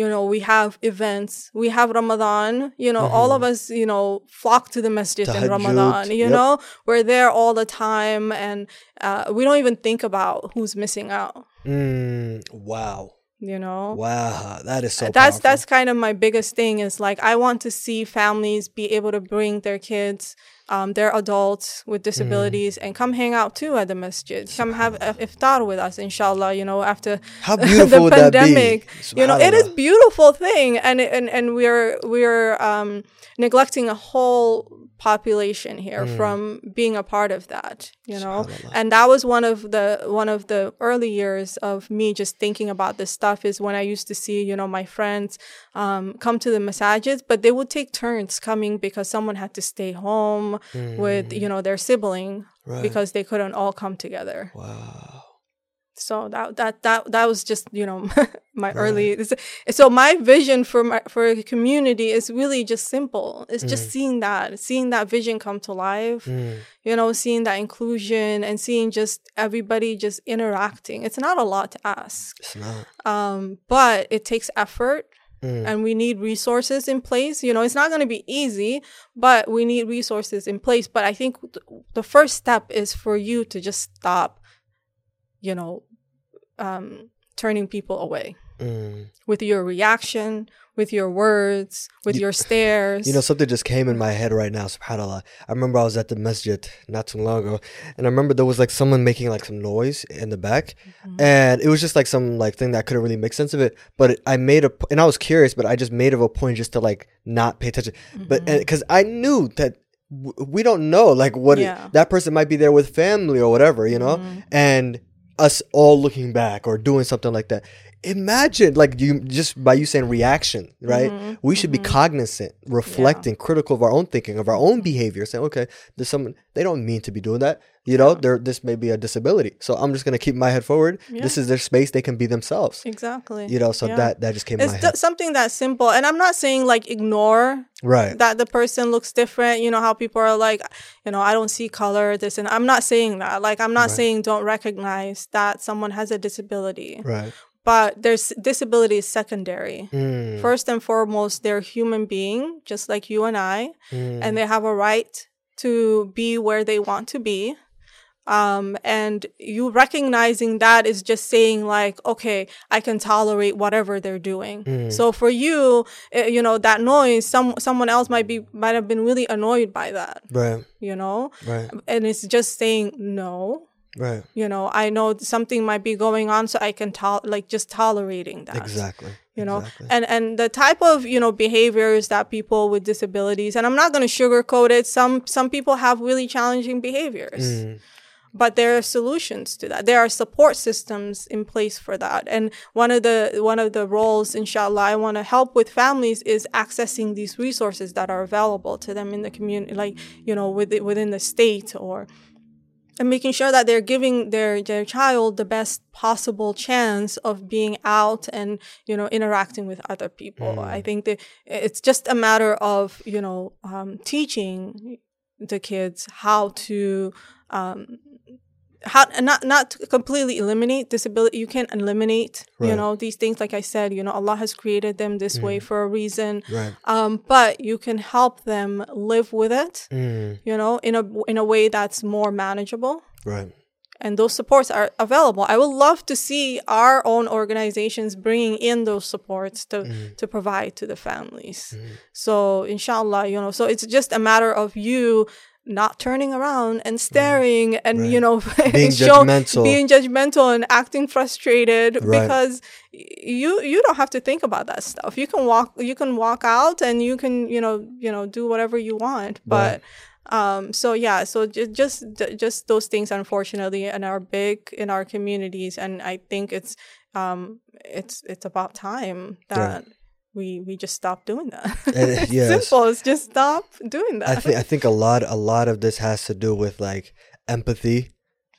you know we have events we have Ramadan you know all of us you know flock to the masjid in Mm-hmm. Ramadan you yep. know we're there all the time and uh, we don't even think about who's missing out mm, wow you know wow that is so that's powerful. that's kind of my biggest thing is like i want to see families be able to bring their kids um, their adults with disabilities and come hang out too at the masjid. Come have a iftar with us inshallah you know after how beautiful the pandemic. You know it is beautiful thing and and and we're we're um neglecting a whole population here from being a part of that you know? and that was one of the one of the early years of me just thinking about this stuff is when i used to see you know my friends um, come to the masajids but they would take turns coming because someone had to stay home with you know their sibling Right. because they couldn't all come together. Wow. So that that that that was just you know my early so my vision for my for a community is really just simple it's just seeing that seeing that vision come to life Mm. you know seeing that inclusion and seeing just everybody just interacting it's not a lot to ask It's not. um but it takes effort Mm. and we need resources in place you know it's not going to be easy but we need resources in place but i think th- the first step is for you to just stop you know um turning people away Mm. with your reaction with your words with your stares You know, something just came in my head right now, subhanAllah. I remember I was at the masjid not too long ago, and I remember there was like someone making like some noise in the back, and it was just like some like thing that I couldn't really make sense of it. But it, I made a, and I was curious, but I just made of a point just to like not pay attention. But because I knew that w- we don't know like what it- that person might be there with family or whatever, you know, and us all looking back or doing something like that. Imagine like you just by you saying reaction, right? Mm-hmm, we should be mm-hmm. cognizant, reflecting, critical of our own thinking, of our own behavior, saying, okay, there's someone they don't mean to be doing that. You know, there this may be a disability. So I'm just gonna keep my head forward. This is their space, they can be themselves. exactly You know, so Yeah. that that just came it's my th- head. something that simple and i'm not saying like ignore Right. that the person looks different you know how people are like you know i don't see color this and i'm not saying that like i'm not saying don't recognize that someone has a disability right. but there's disability is secondary Mm, first and foremost they're human being just like you and i mm, and they have a right to be where they want to be um and you recognizing that is just saying like okay i can tolerate whatever they're doing Mm. so for you eh, you know that noise some someone else might be might have been really annoyed by that right. you know Right. and it's just saying no Right. you know i know something might be going on so i can tol- like just tolerating that Exactly. you know Exactly. and and the type of you know behaviors that people with disabilities and i'm not going to sugarcoat it some some people have really challenging behaviors Mm, but there are solutions to that. There are support systems in place for that. And one of the one of the roles inshallah i want to help with families is accessing these resources that are available to them in the community like you know within within the state or and making sure that they're giving their their child the best possible chance of being out and you know interacting with other people. I think that it's just a matter of you know um, teaching the kids how to um, how not not to completely eliminate disability you can't eliminate you know these things. Like i said you know allah has created them this way for a reason. Right. um, but you can help them live with it Mm, you know in a in a way that's more manageable. Right. and those supports are available. I would love to see our own organizations bringing in those supports to to provide to the families. So inshallah you know so it's just a matter of you not turning around and staring and you know Being show- judgmental. being judgmental and acting frustrated Right. because you you don't have to think about that stuff. You can walk you can walk out and you can you know you know do whatever you want. But um so yeah so ju- just just those things unfortunately and are big in our communities. And i think it's um it's it's about time that we we just stop doing that Eh, It's yes. simple it's just stop doing that I think I think a lot a lot of this has to do with like empathy,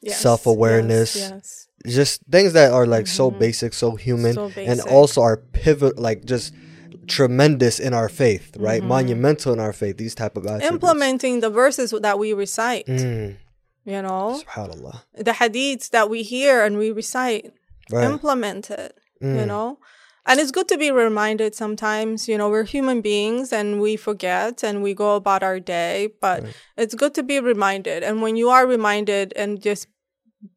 Yes, self-awareness, yes, yes. just things that are like so basic, so human, Mm-hmm. So and also are pivot like just tremendous in our faith, right? Monumental in our faith. These type of attributes. Mm-hmm. implementing the verses that we recite Mm, you know subhanallah. the hadiths that we hear and we recite Right. implement it you Mm. know and it's good to be reminded sometimes you know we're human beings and we forget and we go about our day but it's good to be reminded. And when you are reminded and just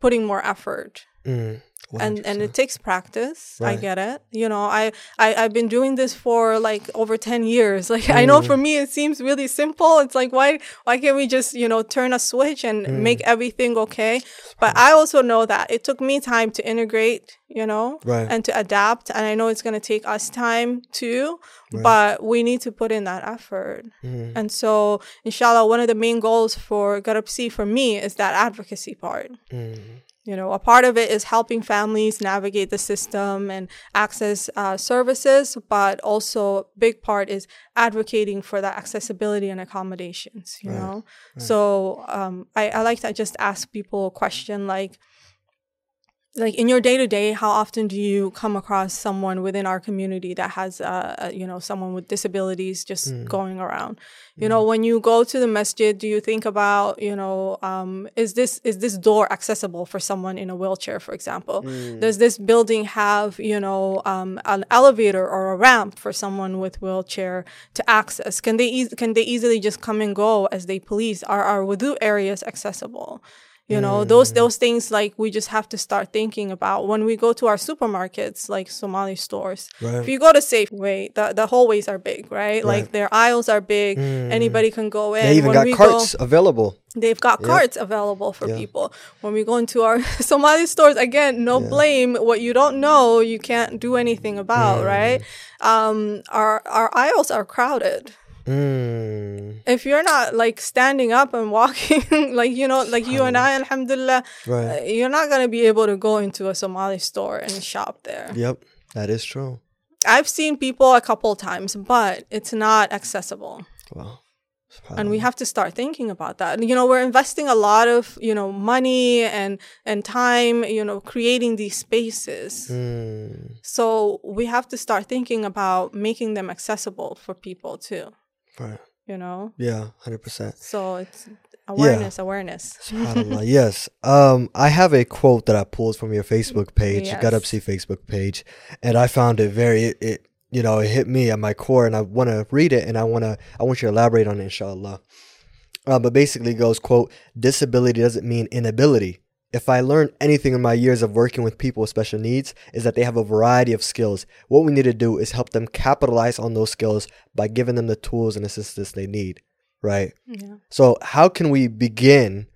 putting more effort. Mm, and and it takes practice i get it you know I, I i've been doing this for like over 10 years like i know Mm. for me it seems really simple it's like why why can't we just you know turn a switch and Mm. make everything okay but i also know that it took me time to integrate you know, Right. and to adapt. And I know it's going to take us time too, Right. but we need to put in that effort. Mhm. And so, inshallah, one of the main goals for Garabsi for me is that advocacy part. You know, a part of it is helping families navigate the system and access uh, services, but also a big part is advocating for that accessibility and accommodations. You Right, know, so um, I, I like to just ask people a question like, like in your day to day, how often do you come across someone within our community that has, uh, uh, you know, someone with disabilities just Mm. going around? You know, when you go to the masjid, do you think about, you know, um, is this is this door accessible for someone in a wheelchair, for example? Mm. Does this building have, you know, um, an elevator or a ramp for someone with wheelchair to access? Can they eas- can they easily just come and go as they please? Are our wudu areas accessible? You know, those Mm. those things like we just have to start thinking about when we go to our supermarkets, like Somali stores. If you go to Safeway, the, the hallways are big, right? Like their aisles are big. Mm. Anybody can go in. They even When got carts Go, available. they've got Yeah. carts available for Yeah. people. When we go into our Somali stores, again, no Yeah. blame. What you don't know, you can't do anything about, Mm. right? Um, our our aisles are crowded. Mm. If you're not like standing up and walking, like you know, like you and I, Alhamdulillah, Right. uh, you're not gonna be able to go into a Somali store and shop there. Yep. That is true. I've seen people a couple times, but it's not accessible. Wow. and we have to start thinking about that you know we're investing a lot of you know money and and time you know creating these spaces Mm. so we have to start thinking about making them accessible for people too Right. you know Yeah. Hundred percent. so it's awareness awareness Subhanallah. yes. Um, I have a quote that I pulled from your Facebook page, Yes. Garabsi Facebook page, and I found it very it, it you know it hit me at my core, and I want to read it, and I want to I want you to elaborate on it, inshallah. Uh, but basically, it goes quote: Disability doesn't mean inability. If I learned anything in my years of working with people with special needs, is that they have a variety of skills. What we need to do is help them capitalize on those skills by giving them the tools and assistance they need. Right. yeah So, how can we begin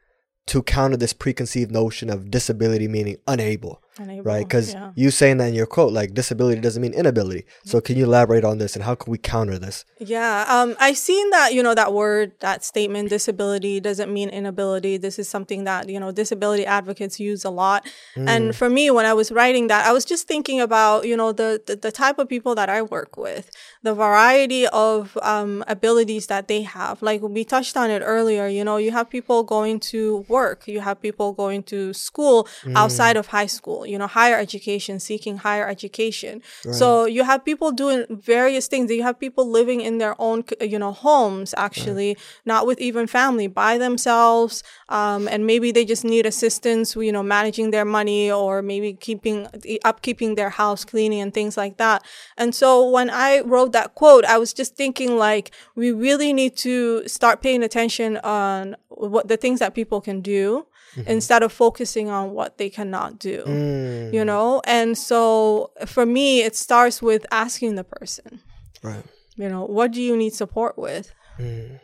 to counter this preconceived notion of disability meaning unable, Right? Because yeah. you saying that in your quote, like disability doesn't mean inability. So, can you elaborate on this and how can we counter this? Yeah, um, I've seen that, you know, that word, that statement, disability doesn't mean inability. This is something that, you know, disability advocates use a lot. And for me, when I was writing that, I was just thinking about, you know, the, the, the type of people that I work with, the variety of um, abilities that they have. Like we touched on it earlier, you know, you have people going to work, you have people going to school outside of high school, you know, higher education, seeking higher education. So you have people doing various things. You have people living in their own, you know, homes actually, not with even family, by themselves. Um, and maybe they just need assistance, you know, managing their money or maybe keeping, upkeeping their house, cleaning and things like that. And so when I wrote that quote, I was just thinking like, we really need to start paying attention on what the things that people can do instead of focusing on what they cannot do Mm, you know? And so for me it starts with asking the person right. you know what do you need support with? Mm,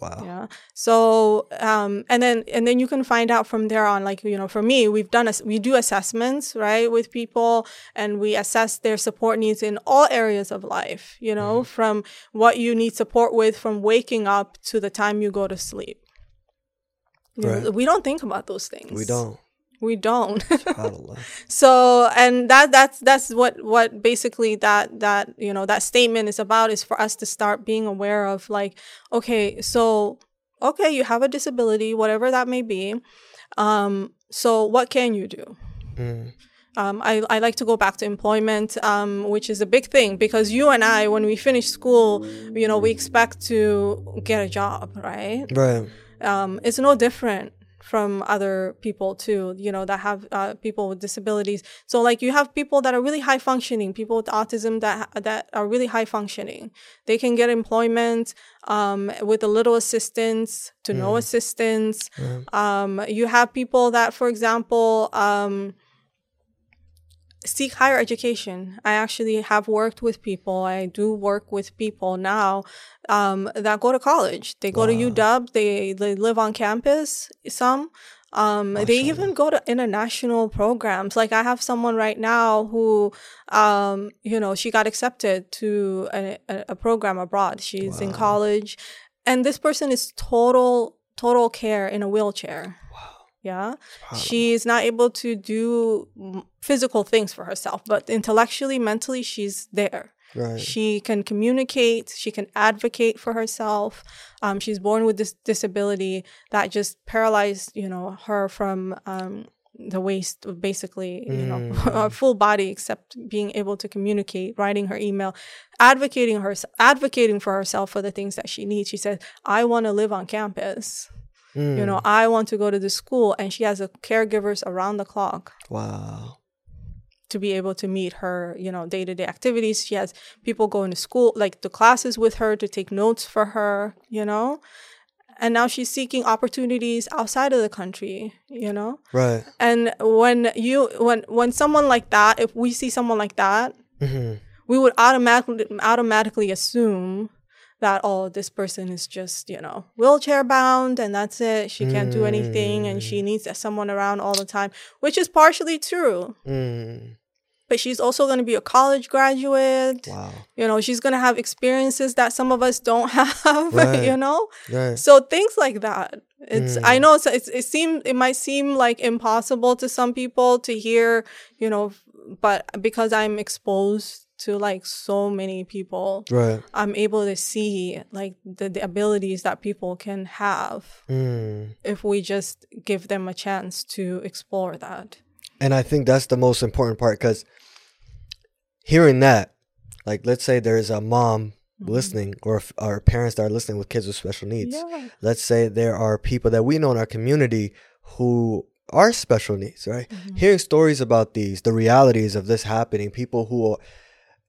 wow. yeah so um and then and then you can find out from there on like you know for me we've done us we do assessments right with people and we assess their support needs in all areas of life you know from what you need support with from waking up to the time you go to sleep Right. we don't think about those things We don't. We don't. So and that that's that's what what basically that that you know that statement is about is for us to start being aware of like okay so okay you have a disability whatever that may be um so what can you do? Mm, um, I, I like to go back to employment, um, which is a big thing because you and I, when we finish school, you know, we expect to get a job, right? right. um, it's no different from other people too you know that have uh, people with disabilities. So like you have people that are really high functioning people with autism that that are really high functioning. They can get employment um, with a little assistance to no assistance. Um, you have people that for example um, seek higher education. I actually have worked with people. I do work with people now um, that go to college. They go to UW. They they live on campus. Some Um, they even go to international programs. Like I have someone right now who, um, you know, she got accepted to a, a, a program abroad. She's wow. in college, and this person is total total care in a wheelchair. Yeah. She's not able to do physical things for herself, but intellectually, mentally, she's there. Right. She can communicate. She can advocate for herself. Um, she's born with this disability that just paralyzed, you know, her from um, the waist, basically, you know, her mm. full body, except being able to communicate, writing her email, advocating her, advocating for herself for the things that she needs. She said, "I want to live on campus." Mm. You know, mm. I want to go to the school, and she has a caregivers around the clock. Wow to be able to meet her, you know, day to day activities. She has people going to school, like to classes with her to take notes for her, you know. And now she's seeking opportunities outside of the country, you know. Right. And when you when when someone like that, if we see someone like that, mm-hmm. we would automatically automatically assume that oh this person is just you know wheelchair bound and that's it she can't do anything and she mm. needs someone around all the time which is partially true mm but she's also going to be a college graduate. Wow. You know, she's going to have experiences that some of us don't have, right. you know? Right. So things like that. It's mm. I know it's, it's it seems it might seem like impossible to some people to hear, you know, but because I'm exposed to like so many people, right. I'm able to see like the, the abilities that people can have mm. if we just give them a chance to explore that. And I think that's the most important part because hearing that, like let's say there's a mom mm-hmm. listening or our parents that are listening with kids with special needs. Yeah. Let's say there are people that we know in our community who are special needs, right? Mm-hmm. Hearing stories about these, the realities of this happening, people who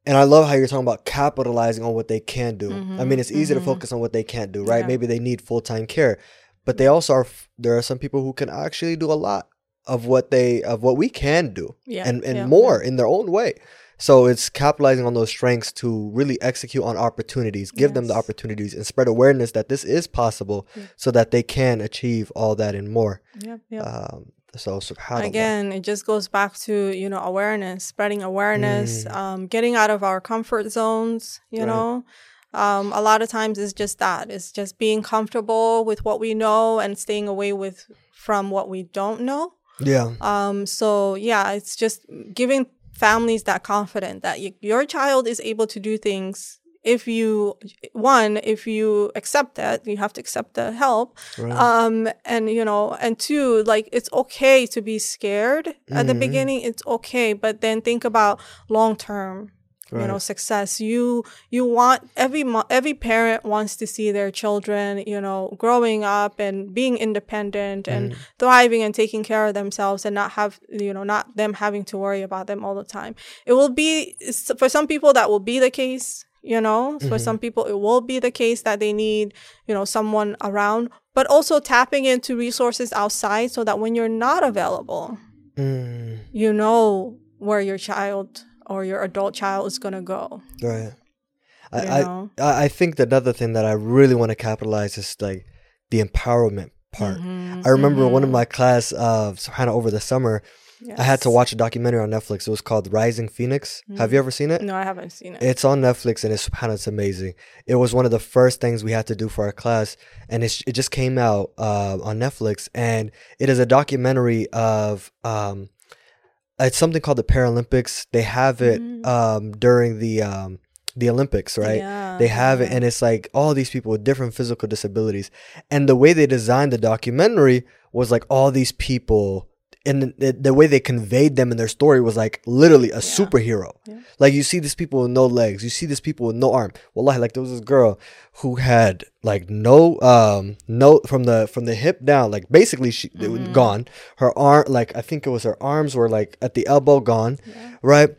and I love how you're talking about capitalizing on what they can do. Mm-hmm. I mean, it's easy mm-hmm. to focus on what they can't do, right? Yeah. Maybe they need full time care, but they also are. There are some people who can actually do a lot of what they of what we can do, yeah. and and yeah. more in their own way. So it's capitalizing on those strengths to really execute on opportunities, give yes. them the opportunities, and spread awareness that this is possible, so that they can achieve all that and more. Yeah, yeah. Um, so subhanallah. Again, it just goes back to you know awareness, spreading awareness, mm. um, getting out of our comfort zones. You right. know, um, a lot of times it's just that. It's just being comfortable with what we know and staying away with from what we don't know. Yeah. Um. So yeah, it's just giving families that confidence that y- your child is able to do things if you one if you accept that you have to accept the help right. um and you know and two like it's okay to be scared mm-hmm. at the mm-hmm. beginning it's okay but then think about long term right. you know success you you want every every parent wants to see their children you know growing up and being independent mm. and thriving and taking care of themselves and not have you know not them having to worry about them all the time it will be for some people that will be the case you know mm-hmm. for some people it will be the case that they need you know someone around but also tapping into resources outside so that when you're not available mm. you know where your child or your adult child is going to go. Right. I, I I think that another thing that I really want to capitalize is like the empowerment part. Mm-hmm, I remember mm-hmm. one of my class uh kind of over the summer yes. I had to watch a documentary on Netflix. It was called Rising Phoenix. Mm-hmm. Have you ever seen it? No, I haven't seen it. It's on Netflix and it's it's amazing. It was one of the first things we had to do for our class and it's, it just came out uh, on Netflix and it is a documentary of um it's something called the Paralympics. They have it mm. um, during the um, the Olympics, right? Yeah, they have it, and it's like all these people with different physical disabilities, and the way they designed the documentary was like all these people and the, the, way they conveyed them in their story was like literally a yeah. superhero. Yeah. Like you see these people with no legs, you see these people with no arm. Well, like there was this girl who had like no um no from the from the hip down, like basically she mm-hmm. gone. Her arm, like I think it was her arms were like at the elbow gone, yeah. right?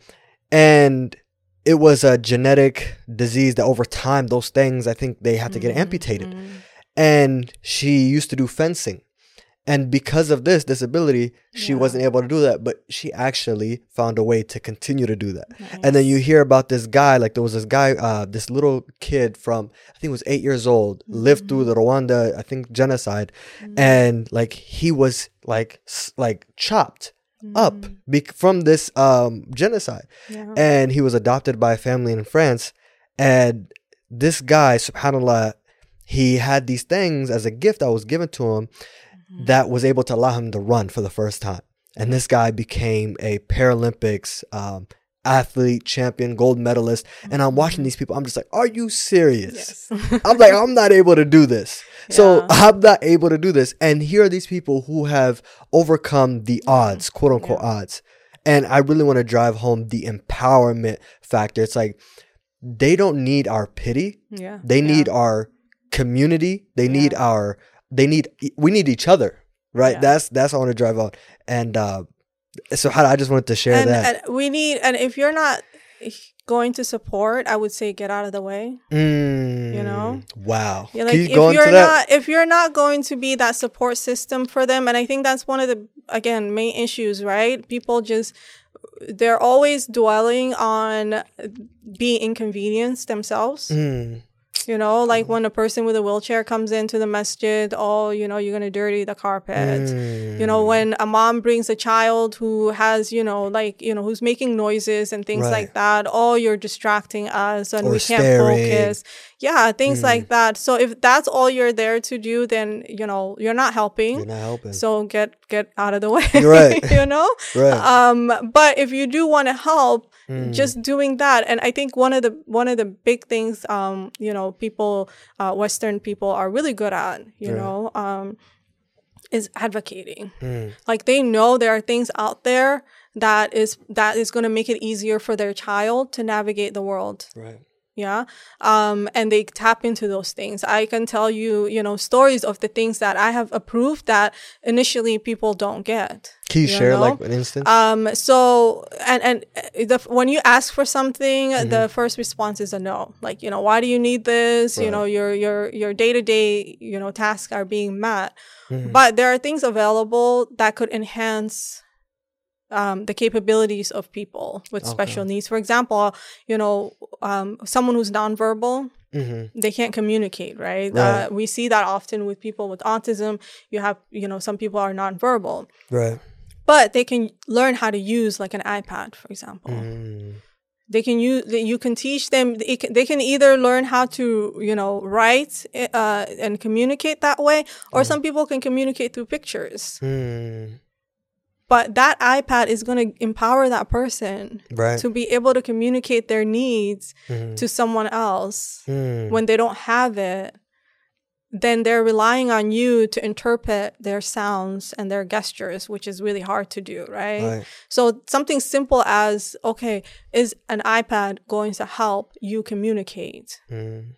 And it was a genetic disease that over time those things I think they had to get mm-hmm. amputated. Mm-hmm. And she used to do fencing And because of this disability, she Yeah. wasn't able to do that, but she actually found a way to continue to do that. And then you hear about this guy, like there was this guy, uh, this little kid from I think it was eight years old, lived through the Rwanda, I think genocide, and like he was like like chopped up bec- from this um genocide, Yeah. and he was adopted by a family in France, and this guy, Subhanallah, he had these things as a gift that was given to him Mm. that was able to allow him to run for the first time. And this guy became a Paralympics um, athlete, champion, gold medalist. And I'm watching mm. these people. I'm just like, are you serious? Yes. I'm like, I'm not able to do this. So I'm not able to do this. And here are these people who have overcome the mm-hmm. odds, quote unquote odds. And I really want to drive home the empowerment factor. It's like they don't need our pity. yeah. They yeah. need our community. They need our they need we need each other. Right? Yeah. That's that's I want to drive on. And uh so how I just wanted to share and, that. and we need and if you're not going to support, I would say get out of the way. Mm, know? Wow. Yeah, Can like you if you're not if you're not going to be that support system for them, and I think that's one of the again main issues, right? People just they're always dwelling on being inconvenienced themselves. Mm, You know, like mm-hmm. when a person with a wheelchair comes into the masjid, oh, you know, you're gonna dirty the carpet. You know, when mm. a mom brings a child who has, you know, like, you know, who's making noises and things Right. like that, oh, you're distracting us and Or we can't staring. focus. Yeah, things like that. So if that's all you're there to do, then, you know, you're not helping. you're not helping. so get get out of the way. You're right. you know? right. Um, but if you do want to help, Mm. just doing that, and I think one of the one of the big things, um, you know, people, uh, Western people are really good at, you Right. know, um, is advocating. Mm. Like they know there are things out there that is that is going to make it easier for their child to navigate the world right. Yeah um and they tap into those things i can tell you you know stories of the things that i have approved that initially people don't get Can you, you share know? like an instance? um so and and uh, the when you ask for something Mm-hmm. the first response is a no like you know why do you need this you know your your your day-to-day you know tasks are being met Mhm. but there are things available that could enhance um, the capabilities of people with special needs. For example, you know, um, someone who's nonverbal, mm-hmm. they can't communicate, right? Right. Uh, we see that often with people with autism. You have, you know, some people are nonverbal, Right. but they can learn how to use like an iPad, for example. Mm. They can use. You can teach them. They can, they can either learn how to, you know, write uh, and communicate that way, or some people can communicate through pictures. Mm. But that iPad is going to empower that person Right. to be able to communicate their needs Mhm. to someone else Mm. when they don't have it. Then they're relying on you to interpret their sounds and their gestures, which is really hard to do, right? Right. So something simple as, okay, is an iPad going to help you communicate? Mm.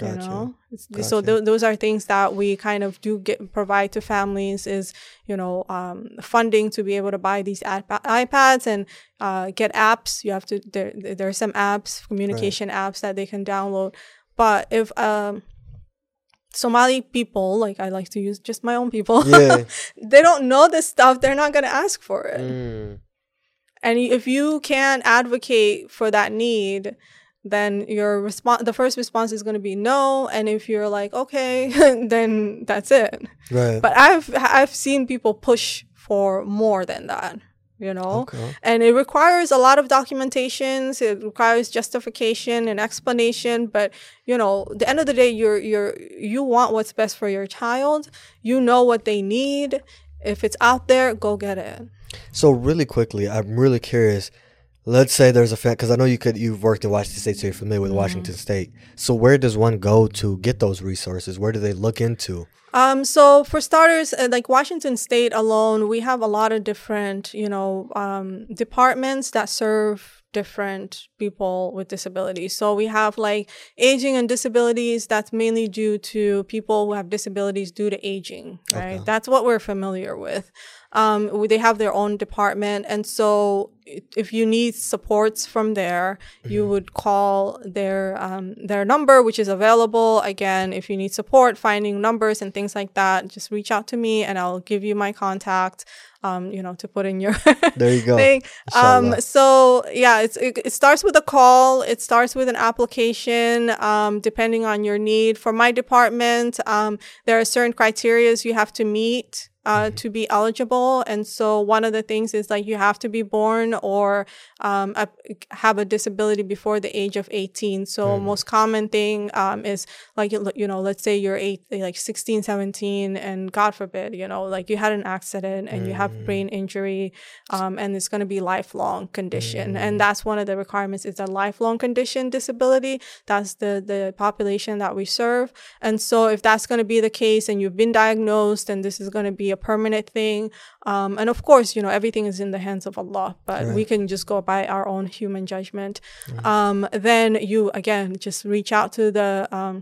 You know? It's- so th- those are things that we kind of do get provide to families is you know um, funding to be able to buy these iPa- ipads and uh, get apps. You have to there there are some apps communication apps that they can download. But if um somali people like i like to use just my own people Yeah. they don't know this stuff. They're not going to ask for it. Mm. and if you can't advocate for that need, then your response, the first response is going to be no. And if you're like, okay, then that's it. Right. But I've, I've seen people push for more than that, you know? okay. And it requires a lot of documentations. It requires justification and explanation. But you know, the end of the day, you're you're you want what's best for your child. You know what they need. If it's out there, go get it. So really quickly, I'm really curious. Let's say there's a fan because I know you could you've worked in Washington State, so you're familiar with Washington State. So where does one go to get those resources? Where do they look into? Um, so for starters, uh, like Washington State alone, we have a lot of different, you know, um, departments that serve different people with disabilities. So we have like aging and disabilities. That's mainly due to people who have disabilities due to aging, right? Okay. That's what we're familiar with. Um, they have their own department, and so if you need supports from there, you Mm-hmm. would call their um, their number, which is available. Again, if you need support finding numbers and things like that, just reach out to me, and I'll give you my contact. Um, you know, to put in your There you go. thing. Um, so yeah, it's it, it starts with a call. It starts with an application, um, depending on your need. For my department, um, there are certain criterias you have to meet. Uh, to be eligible, and so one of the things is like you have to be born or um, a, have a disability before the age of 18. So most common thing um, is like you know, let's say you're eight, like 16, 17, and God forbid, you know, like you had an accident and you have brain injury, um, and it's going to be lifelong condition, and that's one of the requirements is a lifelong condition disability. That's the the population that we serve, and so if that's going to be the case, and you've been diagnosed, and this is going to be a permanent thing, um, and of course, you know, everything is in the hands of Allah, but we can just go by our own human judgment. Um, then you again just reach out to the um,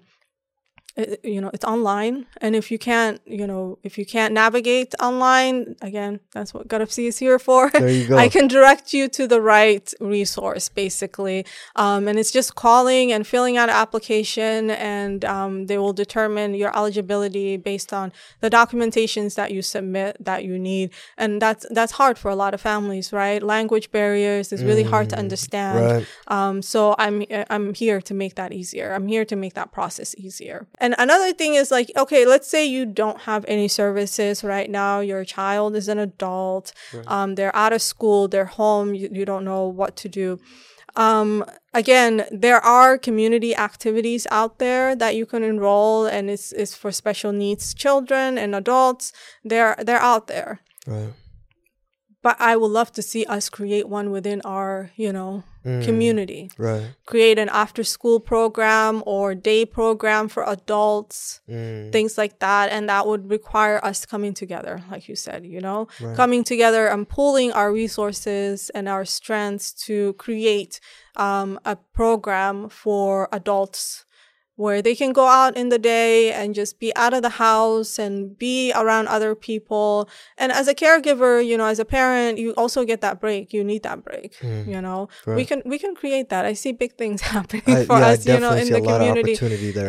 you know it's online and if you can't you know if you can't navigate online again that's what Garabsi is here for There you go. i can direct you to the right resource basically um, and it's just calling and filling out an application and um, they will determine your eligibility based on the documentations that you submit that you need and that's that's hard for a lot of families right language barriers is really hard to understand Right. um, so I'm I'm here to make that easier. I'm here to make that process easier. And another thing is like, okay, let's say you don't have any services right now. Your child is an adult. Um, they're out of school. They're home. You, you don't know what to do. Um, again, there are community activities out there that you can enroll, and it's it's for special needs children and adults. They're they're out there Right. but I would love to see us create one within our, you know, community. Right. Create an after school program or day program for adults, Mm. things like that. And that would require us coming together, like you said, you know, coming together and pooling our resources and our strengths to create um, a program for adults where they can go out in the day and just be out of the house and be around other people. And as a caregiver, you know, as a parent, you also get that break. You need that break. You know, we can we can create that. I see big things happening I, for yeah, us, you know, in the a lot of community.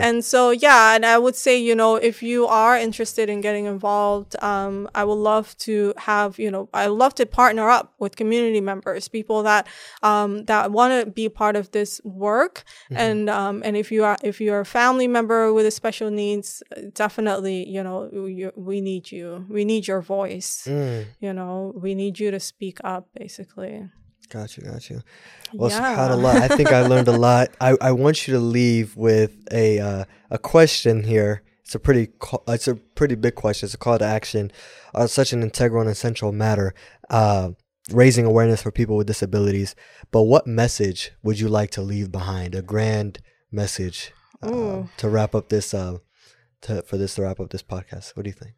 And so, yeah, and I would say, you know, if you are interested in getting involved, um, I would love to have, you know, I love to partner up with community members, people that um, that want to be part of this work. And um, and if you are if you're a family member with a special needs, uh, definitely, you know, you, we need you. We need your voice. Mm. You know, we need you to speak up, basically. Got you, got you. Well, Yeah. subhanAllah, I think I learned a lot. I, I want you to leave with a uh, a question here. It's a pretty it's a pretty big question. It's a call to action on such an integral and essential matter, uh, raising awareness for people with disabilities. But what message would you like to leave behind? A grand message Ooh. to wrap up this uh, to for this to wrap up this podcast. What do you think?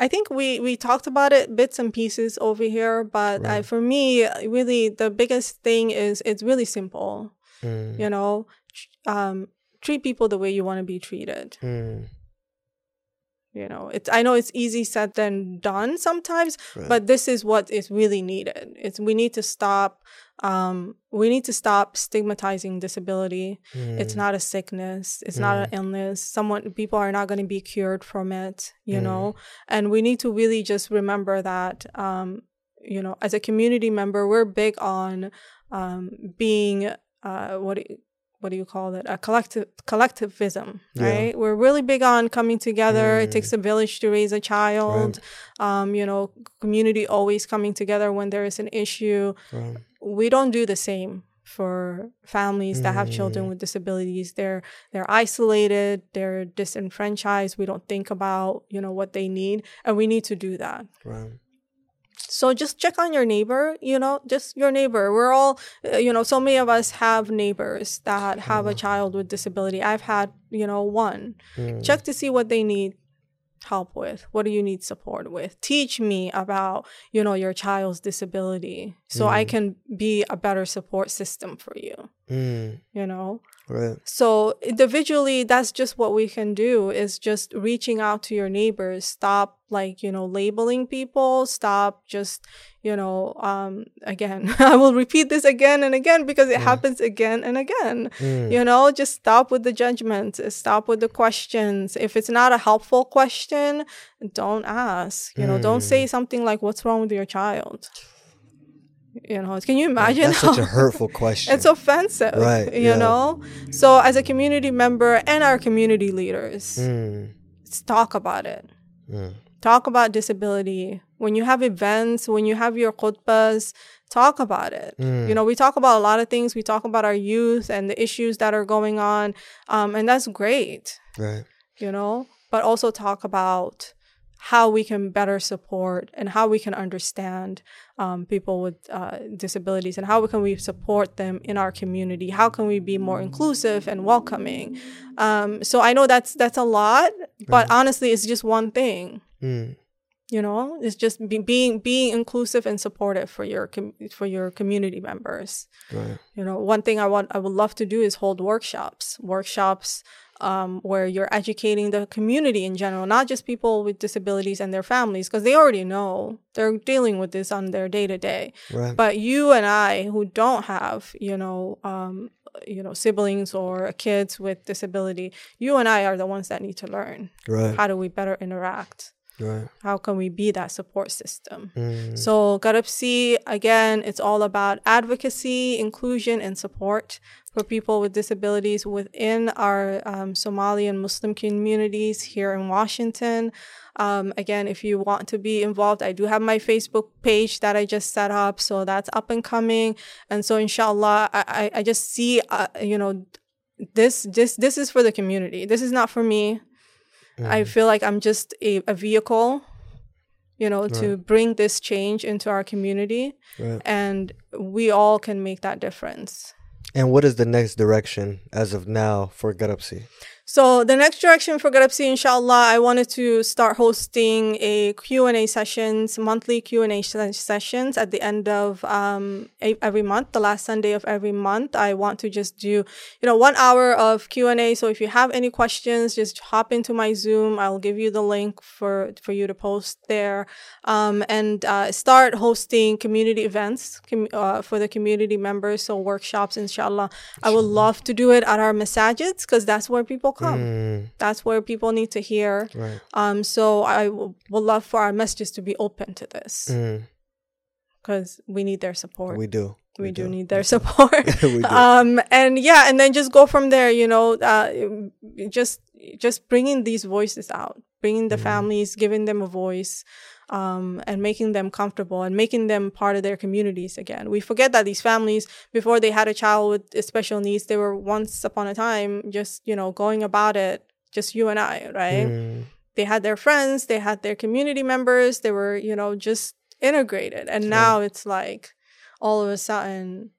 I think we we talked about it bits and pieces over here, but uh, Right. for me, really the biggest thing is it's really simple. Mm, You know, um, treat people the way you want to be treated. mm, You know, it's I know it's easy said than done sometimes, Right. but this is what is really needed. It's we need to stop. Um, we need to stop stigmatizing disability. It's mm, not a sickness. It's not an illness. Someone people are not going to be cured from it, you Mm. know. And we need to really just remember that um, you know, as a community member, we're big on um being uh what what do you call it? A collective collectivism, Yeah. right? We're really big on coming together. It takes a village to raise a child. Um, you know, community always coming together when there is an issue right. we don't do the same for families that have children Mm. with disabilities they're they're isolated they're disenfranchised we don't think about you know what they need and we need to do that right. So just check on your neighbor you know just your neighbor. We're all uh, you know so many of us have neighbors that have a child with disability. I've had you know one. Mm. check to see what they need help with. What do you need support with? Teach me about you know your child's disability so i Mm. can be a better support system for you Mm, you know right. so individually that's just what we can do is just reaching out to your neighbors. Stop like you know labeling people. Stop just you know um again i will repeat this again and again because it Mm. happens again and again. Mm, you know just stop with the judgments stop with the questions. If it's not a helpful question don't ask. You know don't Mm. say something like what's wrong with your child you know can you imagine That's such a hurtful question. it's offensive Right, you yeah. know? So as a community member and our community leaders Mm, let's talk about it. Mm, talk about disability. When you have events when you have your khutbas talk about it. Mm, you know we talk about a lot of things. We talk about our youth and the issues that are going on um, and that's great. Right. you know? But also talk about how we can better support and how we can understand um, people with uh, disabilities and how can we support them in our community? How can we be more inclusive and welcoming? Um, so i know that's that's a lot but honestly it's just one thing. Mm, you know it's just be, being being inclusive and supportive for your com- for your community members. Right. you know one thing i want i would love to do is hold workshops workshops um, where you're educating the community in general not just people with disabilities and their families because they already know. They're dealing with this on their day to day but you and i who don't have you know um, you know siblings or kids with disability you and i are the ones that need to learn. Right. how do we better interact? Right. how can we be that support system? Mm, so Garabsi, again, it's all about advocacy, inclusion, and support for people with disabilities within our um, Somali and Muslim communities here in Washington. Um, again, if you want to be involved, I do have my Facebook page that I just set up, so that's up and coming. And so, inshallah, I, I, just see, uh, you know, this this this is for the community. This is not for me. I feel like I'm just a, a vehicle, you know, to bring this change into our community, right. and we all can make that difference. And what is the next direction as of now for Garabsi? So the next direction for Garabsi, inshallah, I wanted to start hosting a Q&A sessions, monthly Q&A sessions at the end of um, every month, the last Sunday of every month. I want to just do, you know, one hour of Q&A. So if you have any questions, just hop into my Zoom. I'll give you the link for, for you to post there um, and uh, start hosting community events com- uh, for the community members. So workshops, inshallah. I would love to do it at our masajids because that's where people come. Mm, That's where people need to hear. right. Um, so I w- would love for our masajids to be open to this Mm, because we need their support. we do. We, do, need their support. we do. um, and yeah, and then just go from there. You know, uh, just just bringing these voices out, bringing the Mm-hmm. families, giving them a voice. Um, and making them comfortable and making them part of their communities again. We forget that these families, before they had a child with special needs, they were once upon a time just, you know, going about it, just you and I, right? Mm, they had their friends, they had their community members, they were, you know, just integrated. And now it's like all of a sudden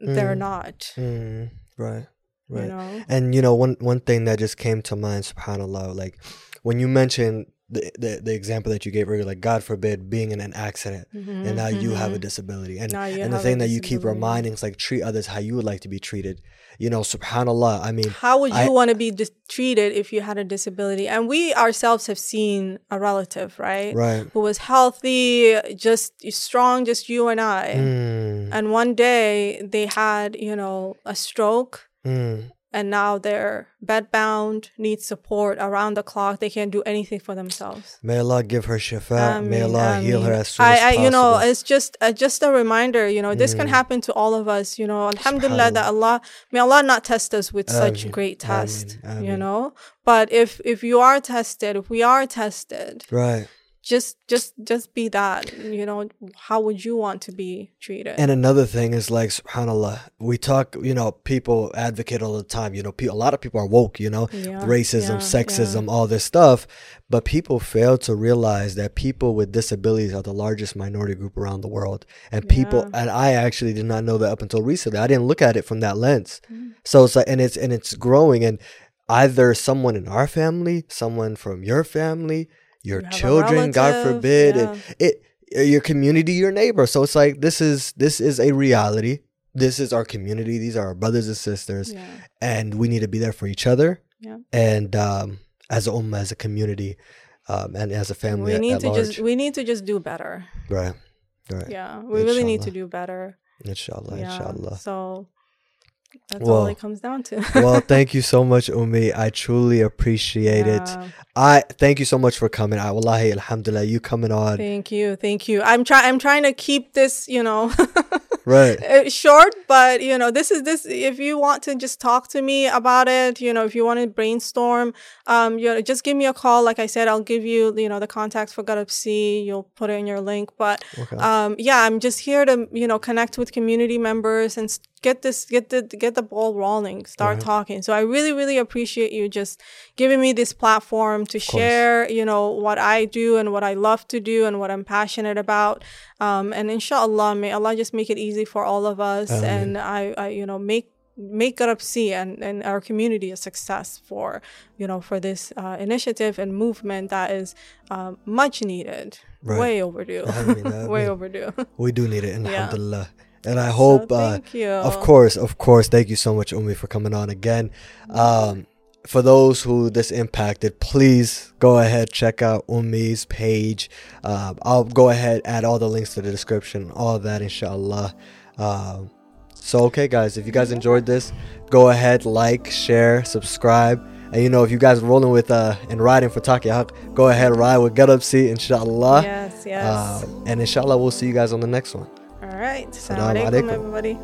they're Mm. not, mm, right. Right. you know. And you know, one one thing that just came to mind, subhanAllah, like when you mentioned the, the the example that you gave earlier, like God forbid being in an accident and now you have a disability. And Mm-hmm. Now you and the thing that you keep reminding is like treat others how you would like to be treated. You know, subhanAllah. I mean How would you I- want to be dis- treated if you had a disability? And we ourselves have seen a relative, right? right. Who was healthy, just strong, just you and I. Mm, And one day they had, you know, a stroke mm, and now they're bedbound, need support around the clock. They can't do anything for themselves. may Allah give her shifa. may Ameen, Allah heal her as soon as I, I, you know, it's just uh, just a reminder. You know, this can Mm. happen to all of us. You know, Alhamdulillah that Allah may Allah not test us with such great test. ameen, You know, but if if you are tested, if we are tested, right. Just just just be that. You know, how would you want to be treated? And another thing is like, subhanAllah, we talk, you know, people advocate all the time. You know, pe- a lot of people are woke, you know, Yeah, racism, yeah, sexism, all this stuff. But people fail to realize that people with disabilities are the largest minority group around the world. And people, Yeah. and I actually did not know that up until recently. I didn't look at it from that lens. Mm. So it's like, and it's, and it's growing. And either someone in our family, someone from your family, your You children, God forbid, yeah. and it, your community, your neighbor. So it's like this is this is a reality. this is our community. These are our brothers and sisters, Yeah. and we need to be there for each other. Yeah. And um, as a ummah, as a community, um, and as a family we need at to large. just we need to just do better. right. Right. Yeah, we really need to do better. Inshallah. yeah. Inshallah. So that's Well, all it comes down to. well, thank you so much, Umi. I truly appreciate it. I thank you so much for coming. I wallahi, alhamdulillah, you coming on. Thank you, thank you. I'm trying. I'm trying to keep this, you know, Right. uh, short. But you know, this is this. If you want to just talk to me about it, you know, if you want to brainstorm, um, you know, just give me a call. Like I said, I'll give you, you know, the contacts for C. You'll put it in your link. But Okay. um, yeah, I'm just here to, you know, connect with community members and get this, get the, get the ball rolling, start Right. talking. So I really, really appreciate you just giving me this platform to share, you know, what I do and what I love to do and what I'm passionate about. Um, and inshallah, may Allah just make it easy for all of us. Ameen. And I, I, you know, make, make Up and, and our community a success for, you know, for this uh, initiative and movement that is um, much needed, Right. way overdue, way overdue. We do need it, alhamdulillah. And I So hope, uh, thank you. of course, of course, thank you so much, Umi, for coming on again. Um, for those who this impacted, please go ahead check out Umi's page. Um, I'll go ahead add all the links to the description, all that, inshallah. Um, so okay, guys, if you guys enjoyed this, go ahead, like, share, subscribe. And you know, if you guys are rolling with uh and riding for Taki Haq, go ahead, ride with Get Up Seat, inshallah. Yes, yes. Um, and inshallah, we'll see you guys on the next one. All right. Alaikum, alaikum. everybody.